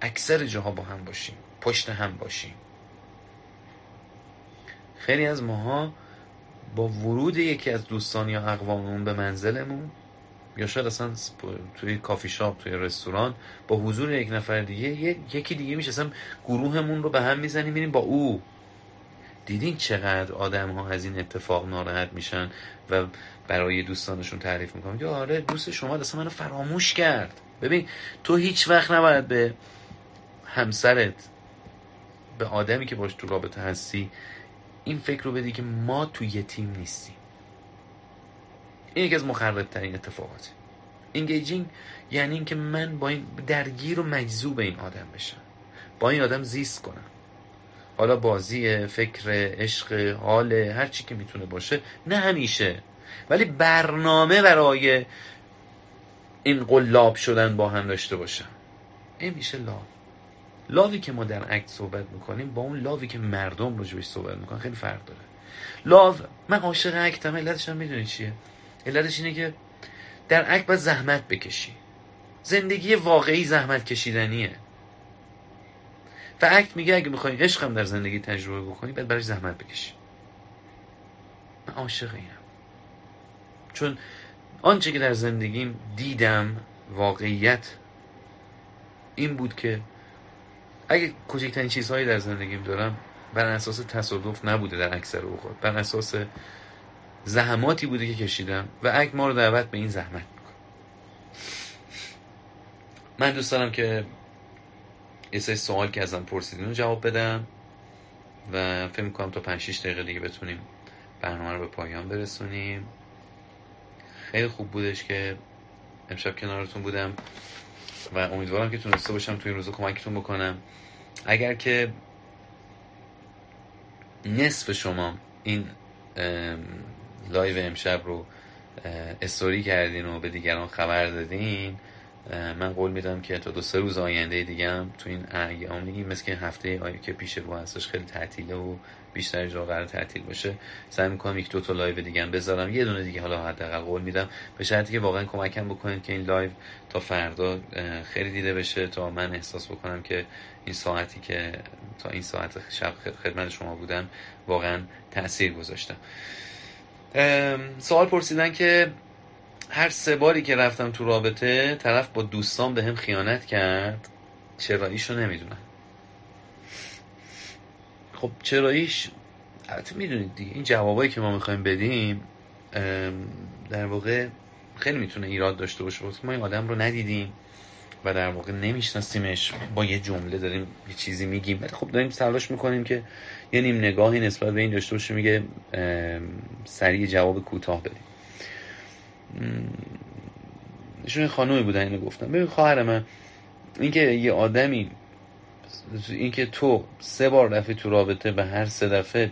اکثر جاها با هم باشیم. پشت هم باشیم. خیلی از ماها با ورود یکی از دوستان یا اقواممون به منزلمون یا شاید اصلا توی کافی شاپ توی رستوران با حضور یک نفر دیگه یکی دیگه میشه اصلا گروهمون رو به هم می‌زنیم میریم با او. دیدین چقدر آدم ها از این اتفاق ناراحت میشن و برای دوستانشون تعریف می‌کنن؟ که آره دوست شما اصلا منو فراموش کرد. ببین تو هیچ وقت نباید به همسرت به آدمی که باش تو رابطه هستی این فکر رو بدی که ما تو یه تیم نیستیم. این یکی از مخرب ترین اتفاقاتی اینگیجینگ یعنی اینکه من با این درگیر و مجذوب این آدم بشم. با این آدم زیست کنم. حالا بازی فکر عشق حال هر چی که می‌تونه باشه نه همیشه. ولی برنامه برای این قلاب شدن با هم داشته باشم این میشه لاو. لاوی که ما در عکس صحبت می‌کنیم با اون لاوی که مردم راجبش صحبت می‌کنن خیلی فرق داره. لاو من عاشق عکتم علتش هم می‌دونی چیه؟ علتش اینه که در عکس باید زحمت بکشی. زندگی واقعی زحمت کشیدنیه. و عکت میگه اگه می‌خوای عشقم در زندگی تجربه بکنی باید برای زحمت بکشی. من عاشق اینم چون آنچه که در زندگیم دیدم واقعیت این بود که اگه کوچکترین چیزهایی در زندگیم دارم بر اساس تصادف نبوده در اکثر اوقات. بر اساس زحماتی بوده که کشیدم و اگه ما رو دعوت به این زحمت می‌کنه. من دوست دارم که یه سری سوال که ازم پرسیدین رو جواب بدم و فکر می‌کنم تا 5 6 دقیقه دیگه بتونیم برنامه رو به پایان برسونیم. خیلی خوب بودش که امشب کنارتون بودم و امیدوارم که تونسته باشم توی این روزا کمکتون بکنم. اگر که نصف شما این live امشب رو استوری کردین و به دیگران خبر دادین من قول میدم که تا دو سه روز آینده دیگه هم تو این ایامی مثل که هفته‌ایه که پیش رو هستش خیلی تعطیله و بیشتر جا قرار تعطیل باشه سعی می‌کنم یک دو تا live دیگه هم بذارم. یه دونه دیگه حالا حداقل قول میدم. به شرطی که واقعا کمکم بکنید که این live تا فردا خیلی دیده بشه تا من احساس بکنم که این ساعتی که تا این ساعت شب خدمت شما بودم واقعا تاثیر گذاشتم. سوال پرسیدن که هر سه باری که رفتم تو رابطه طرف با دوستان به هم خیانت کرد. چراییشو نمی‌دونم. خب چراییش البته می‌دونید دیگه این جوابایی که ما می‌خوایم بدیم در واقع خیلی می‌تونه ایراد داشته باشه. ما این آدم رو ندیدیم و در واقع نمیشناسیمش. با یه جمله داریم یه چیزی میگیم. ولی خب داریم تلاش می‌کنیم که یه نیم نگاهی نسبت به این داشته باشه میگه سریع جواب کوتاه بدیم. ایشون خانومی بودن اینو گفتم. ببین خواهر من اینکه یه آدمی اینکه تو سه بار دفعه تو رابطه به هر سه دفعه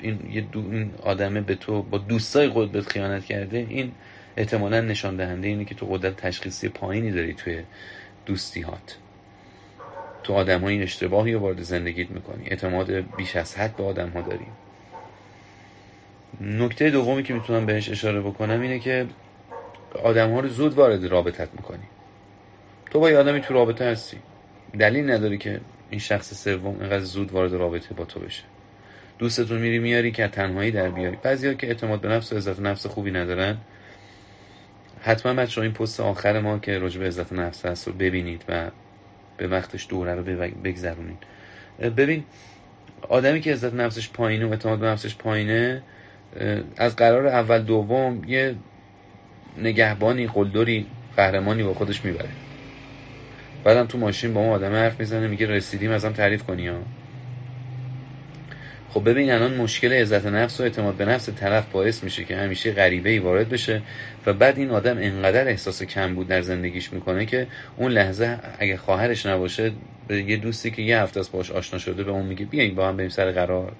این یه دو این آدمه به تو با دوستای خود خیانت کرده این احتمالا نشان دهنده اینه که تو قدرت تشخیصی پایینی داری توی دوستی هات تو آدم ها این اشتباهی رو وارد زندگیت می‌کنی. اعتماد بیش از حد به آدم ها داری. نکته دومی که می‌تونم بهش اشاره بکنم اینه که آدم ها رو زود وارد رابطت می‌کنی. تو با یه آدمی تو رابطه هستی. دلیل نداری که این شخص سوم اینقدر زود وارد رابطه با تو بشه. دوستتون میری میاری که تنهایی در بیاری بعضیا که اعتماد به نفس و عزت نفس خوبی ندارن حتما بچه این پست آخر ما که راجع به عزت نفس هست رو ببینید و به وقتش دوره رو بگذرونید. ببین آدمی که عزت نفسش پایینه و اعتماد به نفسش پایینه از قرار اول دوم یه نگهبانی قلدری قهرمانی با خودش می‌بره. بعدم تو ماشین با اون آدم حرف می‌زنه میگه رسیدیم ازم تعریف کنی ها. خب ببین الان مشکل عزت نفس و اعتماد به نفس طرف باعث میشه که همیشه غریبه ای وارد بشه و بعد این آدم انقدر احساس کم بود در زندگیش می‌کنه که اون لحظه اگه خواهرش نباشه به یه دوستی که یه هفته از باش آشنا شده به اون میگه بیاین با هم بریم سر قرار.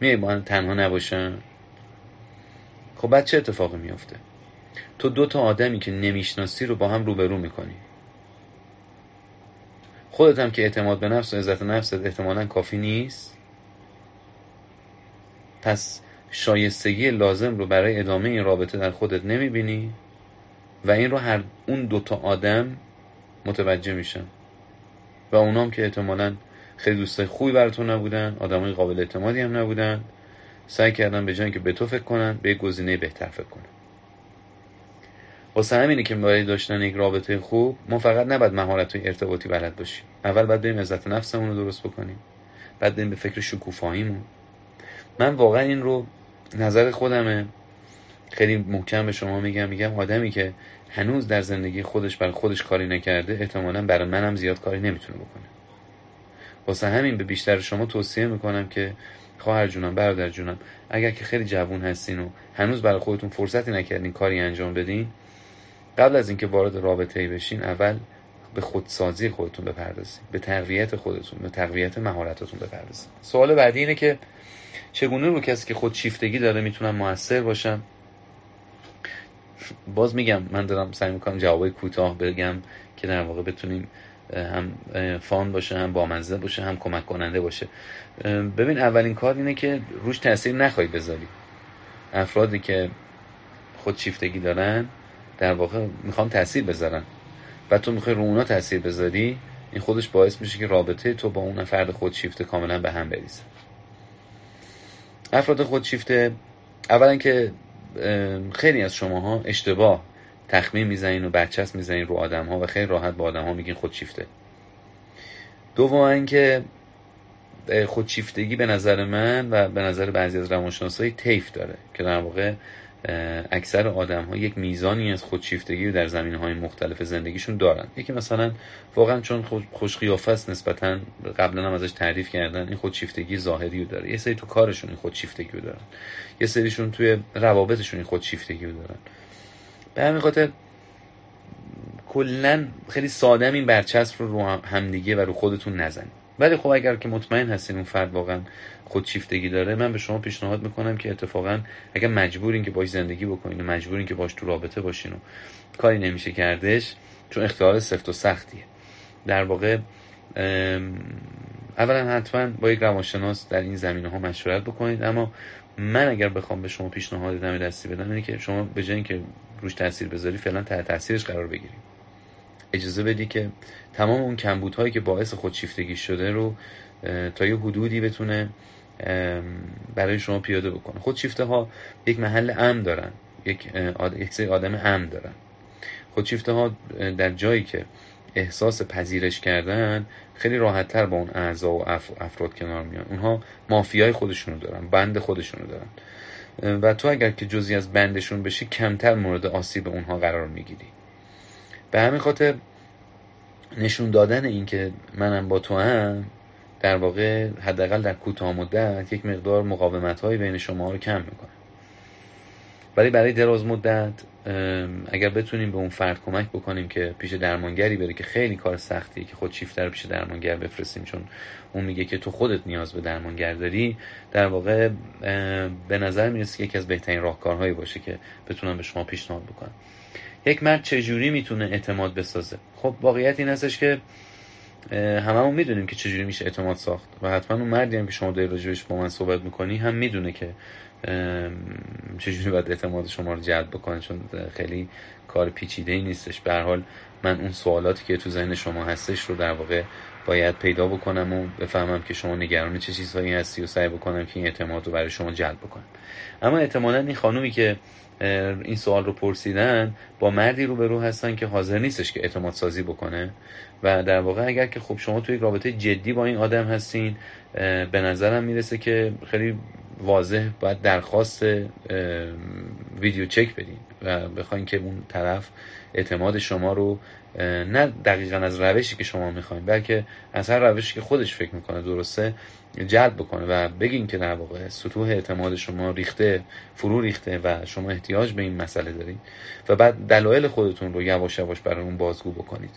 میای با هم تنها نباشن. خب بعد چه اتفاقی میافته؟ تو دو تا آدمی که نمی‌شناسی رو با هم روبرو می‌کنی. خودت هم که اعتماد به نفس و عزت نفست احتمالا کافی نیست؟ پس شایستگی لازم رو برای ادامه این رابطه در خودت نمی‌بینی؟ و این رو هر اون دوتا آدم متوجه میشن. و اونام که احتمالا خیلی دوستای خوبی براتون نبودن آدمای قابل اعتمادی هم نبودن سعی کردن به جای که به تو فکر کنن به گزینه بهتر فکر کنن. واسه همینه که برای داشتن یک رابطه خوب ما فقط نباید مهارت های ارتباطی بلد باشیم. اول باید بریم عزت نفسمون رو درست بکنیم. بعد بریم به فکر شکوفاییمون. من واقعا این رو نظر خودمه. خیلی محکم به شما میگم. میگم آدمی که هنوز در زندگی خودش برای خودش کاری نکرده احتمالا برای منم زیاد کاری نمی‌تونه بکنه. واسه همین به بیشتر شما توصیه می‌کنم که خواهر جونم برادر جونم اگر که خیلی جوون هستین و هنوز برای خودتون فرصتی نکردین کاری انجام بدین قبل از اینکه وارد رابطه ای بشین اول به خودسازی خودتون بپردازید به تقویت خودتون به تقویت مهارتاتون بپردازید. سوال بعدی اینه که چگونه رو کسی که خود شیفتگی داره می‌تونم موثر باشم؟ باز میگم من دارم سعی می‌کنم جوابای کوتاه بگم که در واقع بتونیم هم فان باشه هم بامزه باشه هم کمک کننده باشه. ببین اولین کار اینه که روش تاثیر نخواهی بذاری افرادی که خود شیفتگی دارن در واقع می‌خوام تاثیر بذارن. و تو می‌خوای رو اونا تاثیر بذاری این خودش باعث میشه که رابطه تو با اون فرد خودشیفته کاملا به هم بریزه. افراد خودشیفته اولا که خیلی از شماها اشتباه تخمین می‌زنین و برچسب می‌زنین رو آدم ها و خیلی راحت با آدم ها میگین خودشیفته. دوم اینکه خودشیفتگی به نظر من و به نظر بعضی از روانشناسای تیف داره که در واقع اکثر آدم ها یک میزانی از خودشیفتگی در زمین های مختلف زندگیشون دارن. یکی مثلا واقعا چون خوش قیافه است نسبتا قبلا هم ازش تعریف کردن این خودشیفتگی ظاهری رو داره. یه سری تو کارشون این خودشیفتگی رو دارن. یه سریشون توی روابطشون این خودشیفتگی رو دارن. به همین خاطر کلا خیلی ساده این برچسب رو رو همدیگه و رو خودتون نزنید. ولی خب اگر که مطمئن هستین اون فرد واقعا خودشیفتگی داره من به شما پیشنهاد می‌کنم که اتفاقا اگر مجبورین که باش زندگی بکنین و مجبورین که باش تو رابطه باشین و کاری نمیشه کردش چون اختیار سفت و سختیه. در واقع اولا حتما با یک روانشناس در این زمینه ها مشورت بکنید. اما من اگر بخوام به شما پیشنهاد دم دستی بدم اینه که شما به جای اینکه روش تاثیر بذاری فعلا تحت تاثیرش قرار بگیرید. اجازه بدی که تمام اون کمبودهایی که باعث خودشیفتگی شده رو تا یه حدودی بتونه برای شما پیاده بکنه. خودشیفته ها یک محل امن دارن. یک سری آدم امن دارن. خودشیفته ها در جایی که احساس پذیرش کردن خیلی راحت تر با اون اعضا و افراد کنار میان. اونها مافیای خودشونو دارن بند خودشونو دارن. و تو اگر که جزی از بندشون بشی کمتر مورد آسیب اونها قرار می‌گیری. به همین خاطر نشون دادن این که منم با تو هم در واقع حداقل در کوتاه مدت یک مقدار مقاومت های بین شما رو کم می‌کنه. ولی برای دراز مدت اگر بتونیم به اون فرد کمک بکنیم که پیش درمانگری بره که خیلی کار سختی که خود شیفتر پیش درمانگر بفرستیم چون اون میگه که تو خودت نیاز به درمانگر داری در واقع به نظر می‌رسه که یکی از بهترین راهکارهایی باشه که بتونم به شما پیشنهاد بکنم. یک مرد چجوری می‌تونه اعتماد بسازه؟ خب واقعیت این هستش که هممون می‌دونیم که چجوری میشه اعتماد ساخت و حتما اون مردی هم که شما داری راجبش با من صحبت می‌کنی هم می‌دونه که چجوری باید اعتماد شما رو جلب بکنه چون خیلی کار پیچیده ای نیستش. به حال من اون سوالاتی که تو ذهن شما هستش رو در واقع باید پیدا بکنم و بفهمم که شما نگران چه چیزهایی هستی و سعی بکنم که این اعتماد رو برای شما جلب بکنم. اما احتمالا این خانومی که این سوال رو پرسیدن با مردی رو به رو هستن که حاضر نیستش که اعتماد سازی بکنه. و در واقع اگر که خب شما توی رابطه جدی با این آدم هستین به نظرم می‌رسه که خیلی واضح باید درخواست ویدیو چک بدین و بخواین که اون طرف اعتماد شما رو نه دقیقا از روشی که شما می‌خواین بلکه از هر روشی که خودش فکر می‌کنه درسته؟ جلب بکنه و بگین که در واقع سطوح اعتماد شما ریخته فرو ریخته و شما احتیاج به این مسئله دارید و بعد دلایل خودتون رو یواش یواش برای اون بازگو بکنید.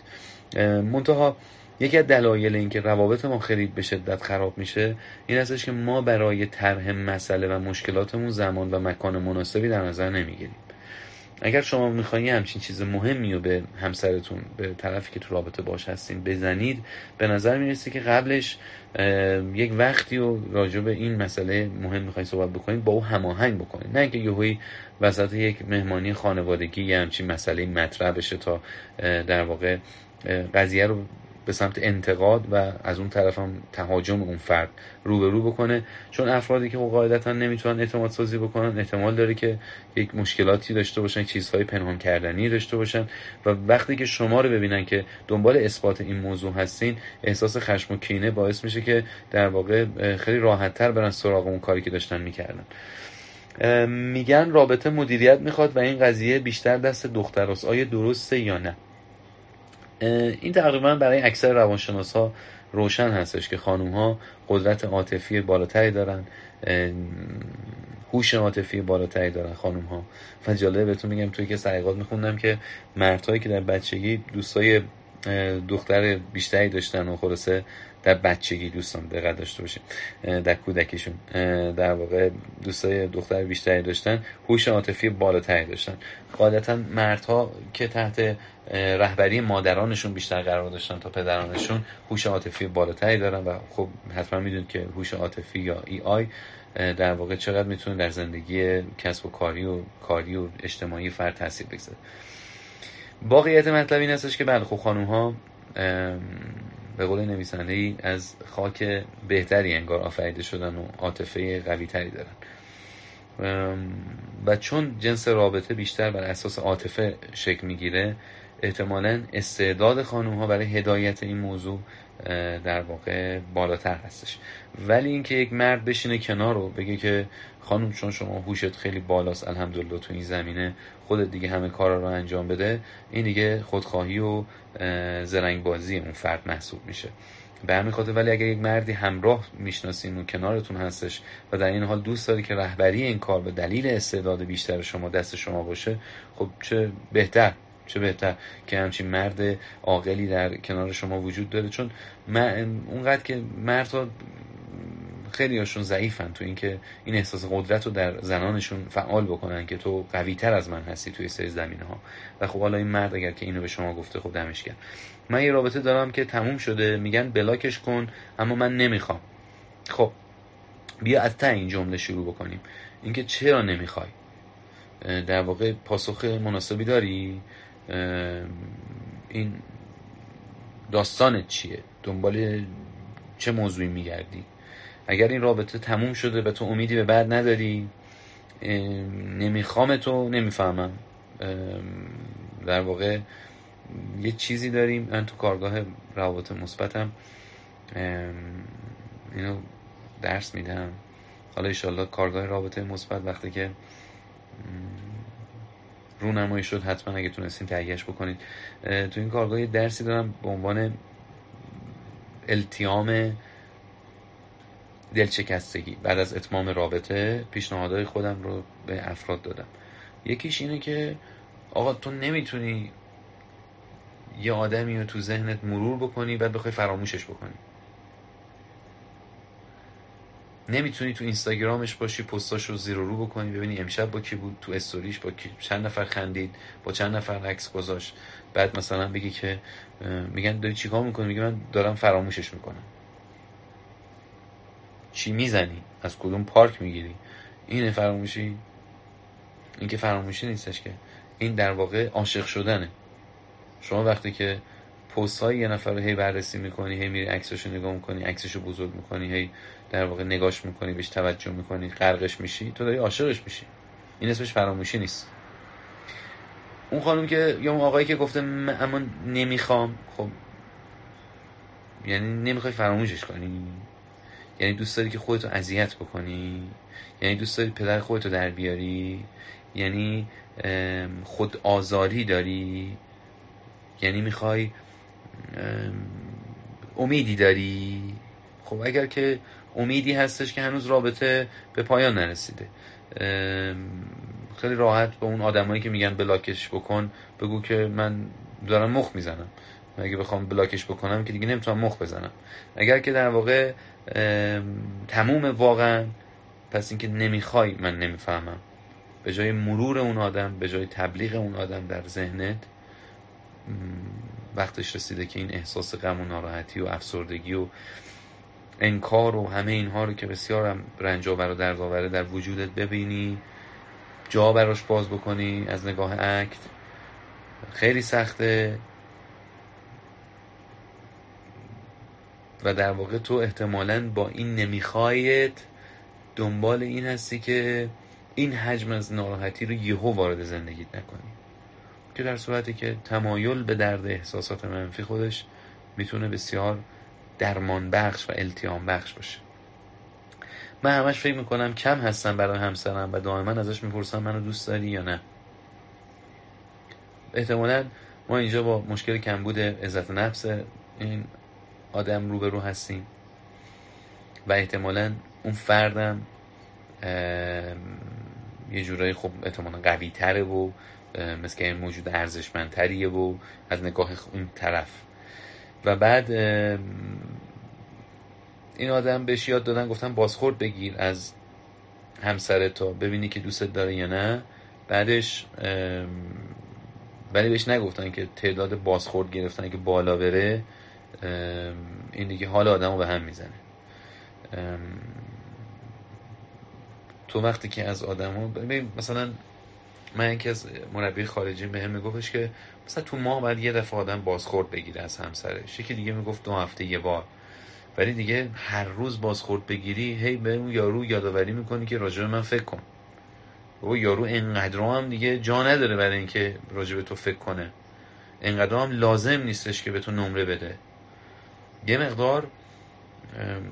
منتها یکی از دلایل اینکه روابط ما خیلی به شدت خراب میشه این هستش که ما برای طرح مسئله و مشکلاتمون زمان و مکان مناسبی در نظر نمی‌گیریم. اگر شما می‌خواین همچین چیز مهمی رو به همسرتون به طرفی که تو رابطه باش هستین بزنید به نظر می‌رسه که قبلش یک وقتی رو راجع به این مسئله مهم می‌خواین صحبت بکنید با او هماهنگ بکنید. نه اینکه یهویی وسط یک مهمانی خانوادگی یا همچین مسئله مطرح بشه تا در واقع قضیه رو به سمت انتقاد و از اون طرف هم تهاجم اون فرد رو به رو بکنه. چون افرادی که قاعدتا نمی‌تونن اعتماد سازی بکنن احتمال داره که یک مشکلاتی داشته باشن چیزهای پنهان کردنی داشته باشن و وقتی که شما رو ببینن که دنبال اثبات این موضوع هستین احساس خشم و کینه باعث میشه که در واقع خیلی راحتتر برن سراغ اون کاری که داشتن می‌کردن. میگن رابطه مدیریت می‌خواد و این قضیه بیشتر دست دختر آیا درسته یا نه؟ این تقریبا برای اکثر روانشناس ها روشن هستش که خانوم ها قدرت عاطفی بالاتری دارن هوش عاطفی بالاتری دارن خانوم ها و جالبه بهتون میگم توی که سعیقات میخوندم که مردهایی که در بچگی دوستای دختر بیشتری داشتن و خلاصه در بچگی دوستان دقت داشته باشین. در کودکیشون. در واقع دوستای دختر بیشتری داشتن هوش عاطفی بالاتری داشتن. غالبا مردها که تحت رهبری مادرانشون بیشتر قرار داشتن تا پدرانشون هوش عاطفی بالاتری دارن و خب حتما می‌دونید که هوش عاطفی یا ای آی در واقع چقدر می‌تونه در زندگی کسب و کاری و کاری و اجتماعی فرد تاثیر بگذاره. باقیت مطلب این هستش که بله خب خانوم ها به قول نویسنده ای از خاک بهتری انگار آفریده شدن و عاطفه قوی تری دارن و چون جنس رابطه بیشتر بر اساس عاطفه شکل می‌گیره احتمالا استعداد خانوم ها برای هدایت این موضوع در واقع بالاتر هستش. ولی اینکه یک مرد بشینه کنار رو بگه که خانم چون شما هوشت خیلی بالاست الحمدلله تو این زمینه خودت دیگه همه کارا رو انجام بده این دیگه خودخواهی و زرنگ بازی اون فرد محسوب میشه. به همین خاطر ولی اگر یک مردی همراه می‌شناسین و کنارتون هستش و در این حال دوست داری که رهبری این کار به دلیل استعداد بیشتر شما دست شما باشه خب چه بهتر چه بهتر که همچین مرد عاقلی در کنار شما وجود داره. چون اونقدر که مردها خیلی هاشون ضعیفن تو اینکه این احساس قدرت رو در زنانشون فعال بکنن که تو قوی تر از من هستی توی سری زمینه ها و خب حالا این مرد اگر که اینو به شما گفته خب دمش کرد من یه رابطه دارم که تموم شده میگن بلاکش کن اما من نمی‌خوام. خب بیا از تا این جمله شروع بکنیم. اینکه چرا نمی‌خوای؟ در واقع پاسخ مناسبی داری؟ این داستانت چیه؟ دنبال چه موضوعی میگردی؟ اگر این رابطه تموم شده به تو امیدی به بعد نداری نمی‌خوام تو نمی‌فهمم. در واقع یه چیزی داریم. من تو کارگاه روابط مثبتم. اینو درس میدم. حالا ایشالله کارگاه رابطه مثبت وقتی که رونمایی شد حتما اگه تونستین تهیهش بکنید. تو این کارگاه درسی دارم به عنوان التیام دلشکستگی. بعد از اتمام رابطه پیشنهادهای خودم رو به افراد دادم. یکیش اینه که آقا تو نمی‌تونی یه آدمی رو تو ذهنت مرور بکنی بعد بخوای فراموشش بکنی. نمی‌تونی تو اینستاگرامش باشی پستاش رو زیر رو بکنی ببینی امشب با کی بود تو استوریش با کی چند نفر خندید با چند نفر عکس گذاشت. بعد مثلا بگی که میگن داری چیکار می‌کنی؟ میگه من دارم فراموشش می‌کنم. چی می‌زنی؟ از کدوم پارک می‌گیری؟ این فراموشی؟ این که فراموشی نیستش که. این در واقع عاشق شدنه. شما وقتی که پست های یه نفر رو هی بررسی می‌کنی هی میری عکسش رو نگاه می‌کنی عکسش رو بزرگ می‌کنی هی در واقع نگاش می‌کنی بهش توجه می‌کنی غرقش میشی تو داری عاشقش میشی. این اسمش فراموشی نیست. اون خانم که یا اون آقایی که گفته اما نمی‌خوام خب یعنی نمی‌خوای فراموشش کنی. یعنی دوست داری که خودتو اذیت بکنی؟ یعنی دوست داری پدر خودتو در بیاری؟ یعنی خود آزاری داری؟ یعنی می‌خوای امیدی داری؟ خب اگر که امیدی هستش که هنوز رابطه به پایان نرسیده خیلی راحت به اون آدمایی که میگن بلاکش بکن بگو که من دارم مخ می‌زنم. اگه بخوام بلاکش بکنم که دیگه نمی‌تونم مخ بزنم. اگر که در واقع تموم واقعا پس اینکه نمی‌خوای من نمی‌فهمم. به جای مرور اون آدم به جای تبلیغ اون آدم در ذهنت وقتش رسیده که این احساس غم و ناراحتی و افسردگی و انکار و همه اینها رو که بسیار رنج آور و درد آوره در وجودت ببینی جا براش باز بکنی از نگاه اکت خیلی سخته. و در واقع تو احتمالا با این نمیخوایت دنبال این هستی که این حجم از ناراحتی رو یهو وارد زندگیت نکنی. که در صورتی که تمایل به درد احساسات منفی خودش می‌تونه بسیار درمان بخش و التیام بخش باشه. من همش فکر می‌کنم کم هستم برای همسرم و دائما ازش می‌پرسم منو دوست داری یا نه. احتمالا ما اینجا با مشکل کمبود عزت نفس این آدم روبرو هستیم. و احتمالا اون فردم یه جورایی خب احتمالا قوی تره و مثل این موجود ارزشمندتریه و از نگاه این طرف. و بعد این آدم بهش یاد دادن گفتن بازخورد بگیر از همسر تا ببینی که دوستت داره یا نه. بعدش ولی بهش نگفتن که تعداد بازخورد گرفتن که بالا بره این دیگه حال آدم رو به هم می‌زنه. تو وقتی که از آدم ها مثلا من یکی از مربی خارجی به هم میگفتش که مثلا تو ماه باید یه دفعه آدم بازخورد بگیره از همسرش. یکی دیگه می‌گفت دو هفته یه بار. ولی دیگه هر روز بازخورد بگیری هی به اون یارو یادآوری می‌کنی که راجع من فکر کن. و یارو انقدر هم دیگه جا نداره برای اینکه راجع به تو فکر کنه. انقدر هم لازم نیستش که به تو نمره بده. یه مقدار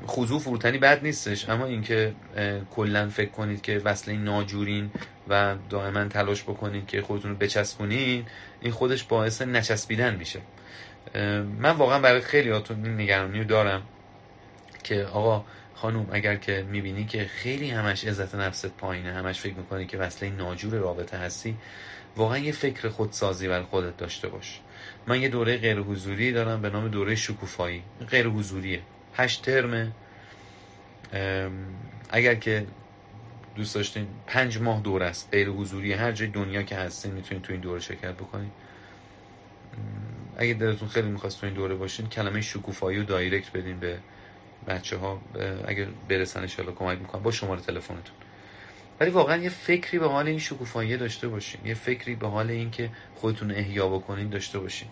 خضوع فروتنی بد نیستش اما اینکه کلا فکر کنید که وصله ناجورین و دائما تلاش بکنید که خودتون رو بچسبونین این خودش باعث نچسبیدن میشه. من واقعا برای خیلی هاتون این نگرانی رو دارم که آقا خانوم اگر که می‌بینی که خیلی همش عزت نفست پایینه همش فکر می‌کنی که وصله ناجور رابطه هستی واقعا یه فکر خودسازی برای خودت داشته باش. من یه دوره غیر حضوری دارم به نام دوره شکوفایی. غیر حضوریه هشت ترمه اگر که دوست داشتین پنج ماه دور است. غیر حضوری هر جای دنیا که هستین می‌تونید تو این دوره شرکت بکنید اگه دلتون خیلی می‌خواست تو این دوره باشین کلمه شکوفایی و دایرکت بدین به بچه ها اگه برسن انشالله کمک می‌کنم با شماره تلفنتون. ولی واقعا یه فکری به حال این شکوفایی داشته باشین. یه فکری به حال این که خودتون احیا بکنین داشته باشین.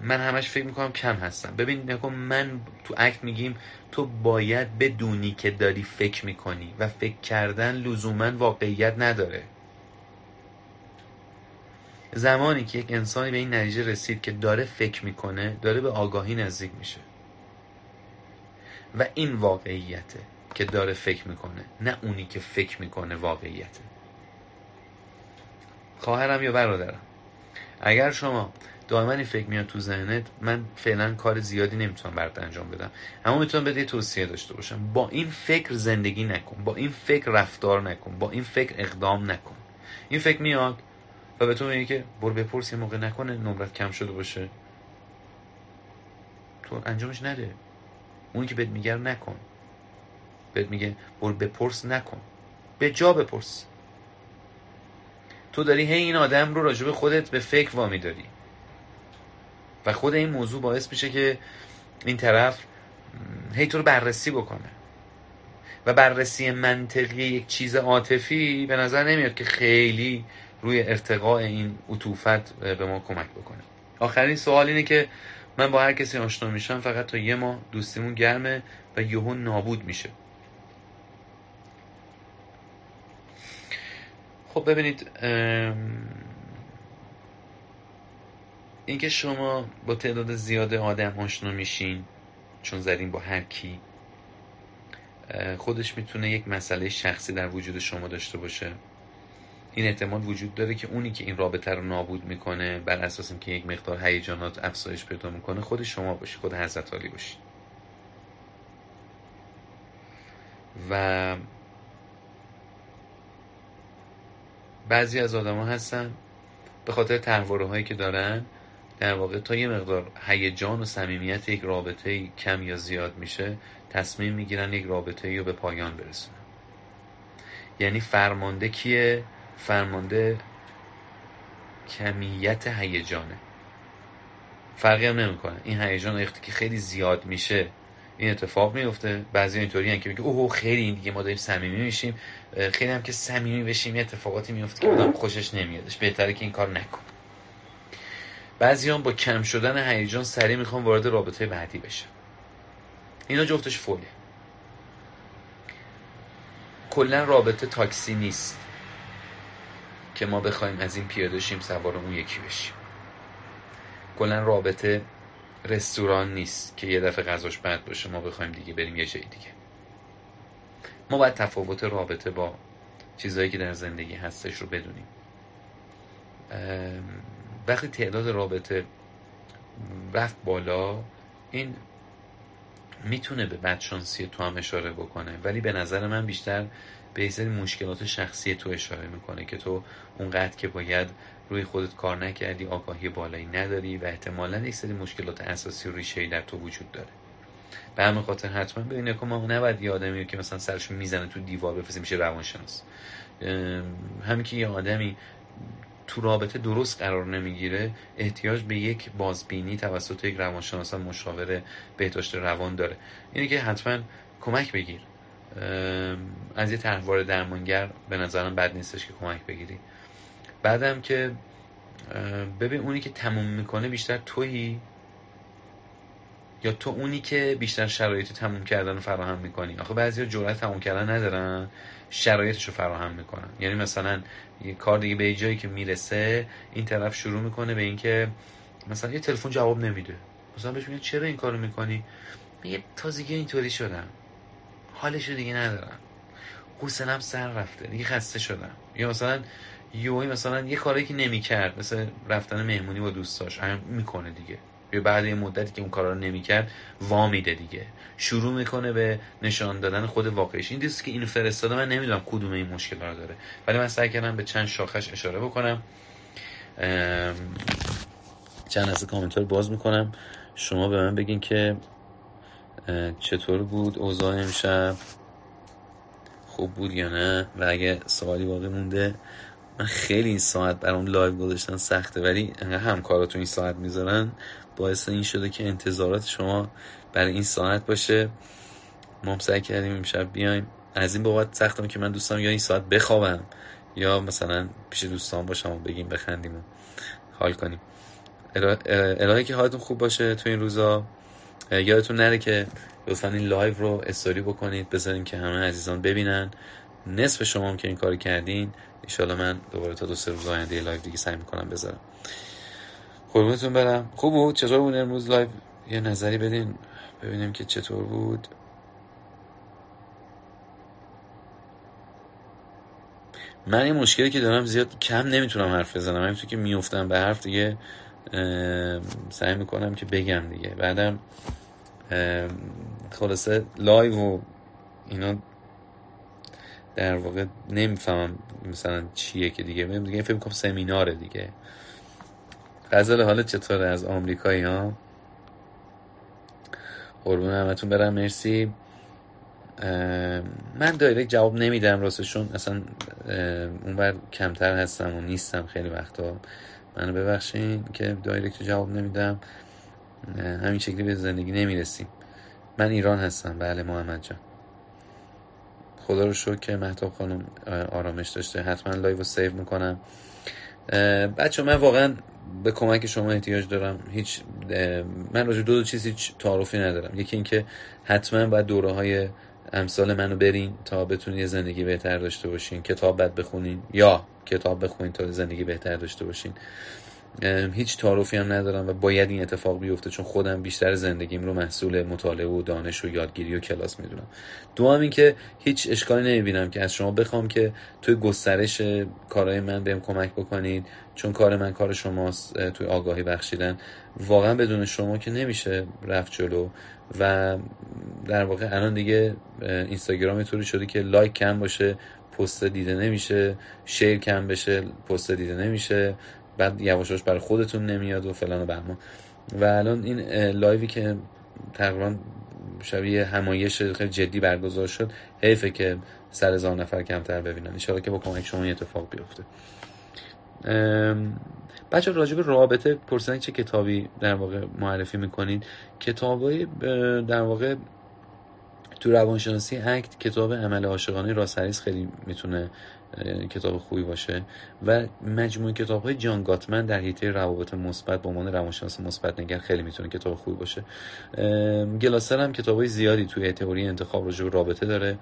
من همش فکر می‌کنم کم هستم. ببین نکن من تو اکت میگیم تو باید بدونی که داری فکر می‌کنی و فکر کردن لزوما واقعیت نداره. زمانی که یک انسانی به این نتیجه رسید که داره فکر می‌کنه داره به آگاهی نزدیک میشه. و این واقعیته. که داره فکر می‌کنه نه اونی که فکر می‌کنه واقعیته. خواهرم یا برادرم؟ اگر شما دائما این فکر میاد تو ذهنت من فعلا کار زیادی نمی‌تونم برات انجام بدم. اما می‌تونم بده توصیه داشته باشم. با این فکر زندگی نکن. با این فکر رفتار نکن. با این فکر اقدام نکن. این فکر میاد و به تو میگه که برو بپرس یه موقع نکنه نمرت کم شده باشه. تو انجامش نده. اونی که بهت میگه نکن. بهت میگه برو بپرس نکن. به جا بپرس. تو داری هی این آدم رو راجب خودت به فکر وامی داری. و خود این موضوع باعث میشه که این طرف هی تو رو بررسی بکنه. و بررسی منطقی یک چیز عاطفی به نظر نمیاد که خیلی روی ارتقاء این عطوفت به ما کمک بکنه. آخرین سوال اینه که من با هر کسی آشنا میشم فقط تا یه ماه دوستیمون گرمه و یهو نابود میشه. خب ببینید اینکه شما با تعداد زیاد آدم آشنا میشین چون زدین با هر کی خودش می‌تونه یک مسئله شخصی در وجود شما داشته باشه. این احتمال وجود داره که اونی که این رابطه رو نابود می‌کنه بر اساس که یک مقدار هیجانات افزایش پیدا می‌کنه خود شما باشی خود حضرت علی باشی. و بعضی از آدما هستن به خاطر تحواره هایی که دارن در واقع تا یه مقدار هیجان و صمیمیت یک رابطه کم یا زیاد میشه تصمیم می‌گیرن یک رابطه رو به پایان برسونن. یعنی فرمانده کیه؟ فرمانده کمیت هیجانه. فرقی هم نمی‌کنه. این هیجان وقتی که خیلی زیاد میشه این اتفاق میفته بعضی اینطوری که میگه اوه خیلی این دیگه ما داریم صمیمی میشیم. خیلی هم که صمیمی بشیم یه اتفاقاتی میفته که آدم خوشش نمیادش. بهتره که این کار نکن. بعضی هم با کم شدن هیجان سریع می‌خوان وارد رابطه بعدی بشه اینا جفتش فوله. کلا رابطه تاکسی نیست که ما بخوایم از این پیاده شیم سوار اون یکی بشیم. کلا رابطه رستوران نیست که یه دفعه غذاش بد باشه ما بخوایم دیگه بریم یه جای دیگه. ما باید تفاوت رابطه با چیزهایی که در زندگی هستش رو بدونیم. وقتی تعداد رابطه رفت بالا این می‌تونه به بدشانسی تو هم اشاره بکنه ولی به نظر من بیشتر به سری مشکلات شخصی تو اشاره می‌کنه که تو اونقدر که باید روی خودت کار نکردی آگاهی بالایی نداری و احتمالا یک سری مشکلات اساسی و ریشه در تو وجود داره. به همین خاطر حتما. ببینید که ما نباید یه آدمی که مثلا سرش می‌زنه تو دیوار بفرسته میشه روانشناس. همین که یه آدمی تو رابطه درست قرار نمی‌گیره احتیاج به یک بازبینی توسط یک روانشناس مشاور بهداشت روان داره. اینه که حتما کمک بگیر. از یه تحوار درمانگر به نظرم بد نیستش که کمک بگیری. بعدم که ببین اونی که تموم می‌کنه بیشتر تویی یا تو اونی که بیشتر شرایط تموم کردن رو فراهم می‌کنی؟ آخه بعضی جرأت تموم کردن ندارن شرایطش رو فراهم می‌کنن. یعنی مثلا یه کار دیگه به جایی که می‌رسه این طرف شروع می‌کنه به اینکه مثلا یه تلفن جواب نمیده. مثلا بهش میگه چرا این کارو می‌کنی؟ میگه تازگی اینطوری شدم. حالش رو دیگه ندارم. حوصلم سر رفته. دیگه خسته شدم. یا مثلا یوی مثلا یه کاری که نمی‌کرد مثل رفتن مهمونی با دوستاش می‌کنه دیگه. یا بعد یه مدتی که اون کارا رو نمی‌کرد وا میده دیگه. شروع می‌کنه به نشان دادن خود واقعیش. این دوستی که این فرستاده من نمی‌دونم کدوم این مشکل رو داره. ولی من سعی کردم به چند شاخش اشاره بکنم. چند از کامنت باز می‌کنم. شما به من بگین که چطور بود اوضاع امشب؟ خوب بود یا نه؟ و اگه سوالی باقی مونده من خیلی این ساعت برام live گذاشتن سخته ولی همکاراتون این ساعت می‌ذارن. باعث این شده که انتظارات شما برای این ساعت باشه. ما سعی کردیم امشب بیایم. از این بابت سختمه که من دوستم یا این ساعت بخوابم یا مثلا پیش دوستان باشم و بگیم بخندیم و حال کنیم. الهی که حالتون خوب باشه تو این روزا. یادتون نره که لطفا این live رو استوری بکنید بذاریم که همه عزیزان ببینن. نصف شما هم که این کار کردین ایشالا من دوباره تا دو سه روز آینده live دیگه سعی می‌کنم بذارم. قربونتون برم. خوب بود؟ چطور بود امروز لایو یه نظری بدین. ببینیم که چطور بود. من این مشکلی که دارم زیاد کم نمی‌تونم حرف بزنم. همینطور که میفتم به حرف دیگه سعی می‌کنم که بگم دیگه. بعدم خلاصه لایو و اینا در واقع نمی‌فهمم مثلا چیه که دیگه. دیگه فکر کنم سمیناره دیگه. غزل حالا چطوره از آمریکایی ها؟ قربون همتون برم مرسی. من دایرکت جواب نمیدم راستشون. اصلا اونور کمتر هستم و نیستم خیلی وقتا. منو ببخشین که دایرکت جواب نمیدم. همین شکلی به زندگی نمی‌رسیم. من ایران هستم. بله محمد جان. خدا رو شکر که مهتاب خانم آرامش داشته. حتما live رو save می‌کنم. بچه من واقعا به کمک شما احتیاج دارم. هیچ من راجع دو, دو چیز هیچ تعارفی ندارم. یکی اینکه حتما باید دوره های امثال منو برین تا بتونید یه زندگی بهتر داشته باشین. کتاب بد بخونین یا کتاب بخونین تا زندگی بهتر داشته باشین. هیچ تعارفی هم ندارم و باید این اتفاق بیفته چون خودم بیشتر زندگیم رو محصول مطالعه و دانش و یادگیری و کلاس می‌دونم. دو هم این که هیچ اشکالی نمی‌بینم که از شما بخوام که توی گسترش کارهای من بهم کمک بکنید چون کار من کار شماست توی آگاهی بخشیدن. واقعا بدون شما که نمیشه رفت جلو و در واقع الان دیگه اینستاگرام طوری شده که لایک کم باشه پست دیده نمیشه شیر کم بشه پست دیده نمیشه. بعد یواشاش برای خودتون نمیاد و فلان و بهمان. و الان این لایوی که تقریبا شبیه همایش خیلی جدی برگزار شد حیفه که سر هزار نفر کمتر ببینن. انشاءالله که با کمک شما این اتفاق بیفته. بچه راجع به رابطه پرسیدن چه کتابی در واقع معرفی می‌کنید کتابای در واقع تو روانشناسی اکت کتاب عمل عاشقانه راسریس خیلی می‌تونه کتاب خوبی باشه. و مجموعه کتاب های جان گاتمن در حیطه روابط مثبت به عنوان روانشناس مثبت نگر خیلی می‌تونه کتاب خوبی باشه. گلاسر هم کتاب های زیادی توی تئوری انتخاب راجع رابطه داره.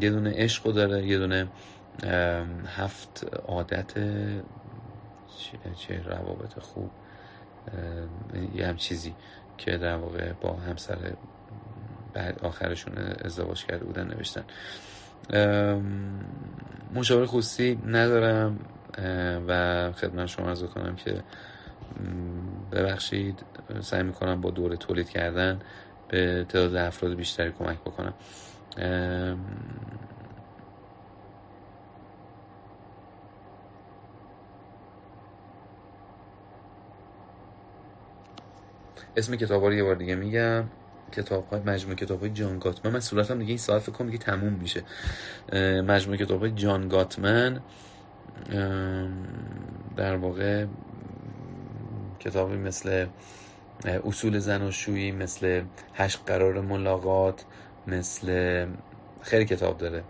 یه دونه عشق داره یه دونه هفت عادت چه روابط خوب. یه هم چیزی که در واقع با همسر بعد آخرشون ازدواج کرده بودن نوشتن. مشاور خصوصی ندارم و خدمت شما ارز کنم که ببخشید سعی می‌کنم با دور تولید کردن به تعداد افراد بیشتری کمک بکنم. اسم کتاب رو یه بار دیگه میگم. کتاب های مجموعه کتاب های جان گاتمن. من صورتم دیگه این ساعت فکر کنم دیگه تموم میشه. مجموعه کتاب های جان گاتمن در واقع کتابی مثل اصول زناشویی مثل هشت قرار ملاقات مثل خیلی کتاب داره.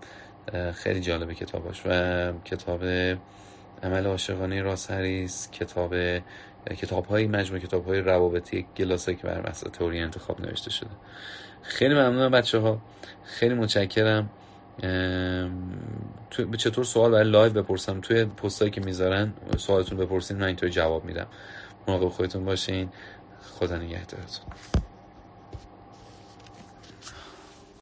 خیلی جالبه کتاباش. و کتاب عمل عاشقانه راس هریس کتاب کتاب های مجموعه کتاب های روابطی گلاسه که بر مسئله توری انتخاب نوشته شده. خیلی ممنونم بچه ها خیلی متشکرم. تو چطور سوال برای لایو بپرسم؟ توی پستایی که می‌ذارن سوالتون بپرسین من اینطور جواب میدم. مراقب خودتون باشین. خدا نگهدارتون.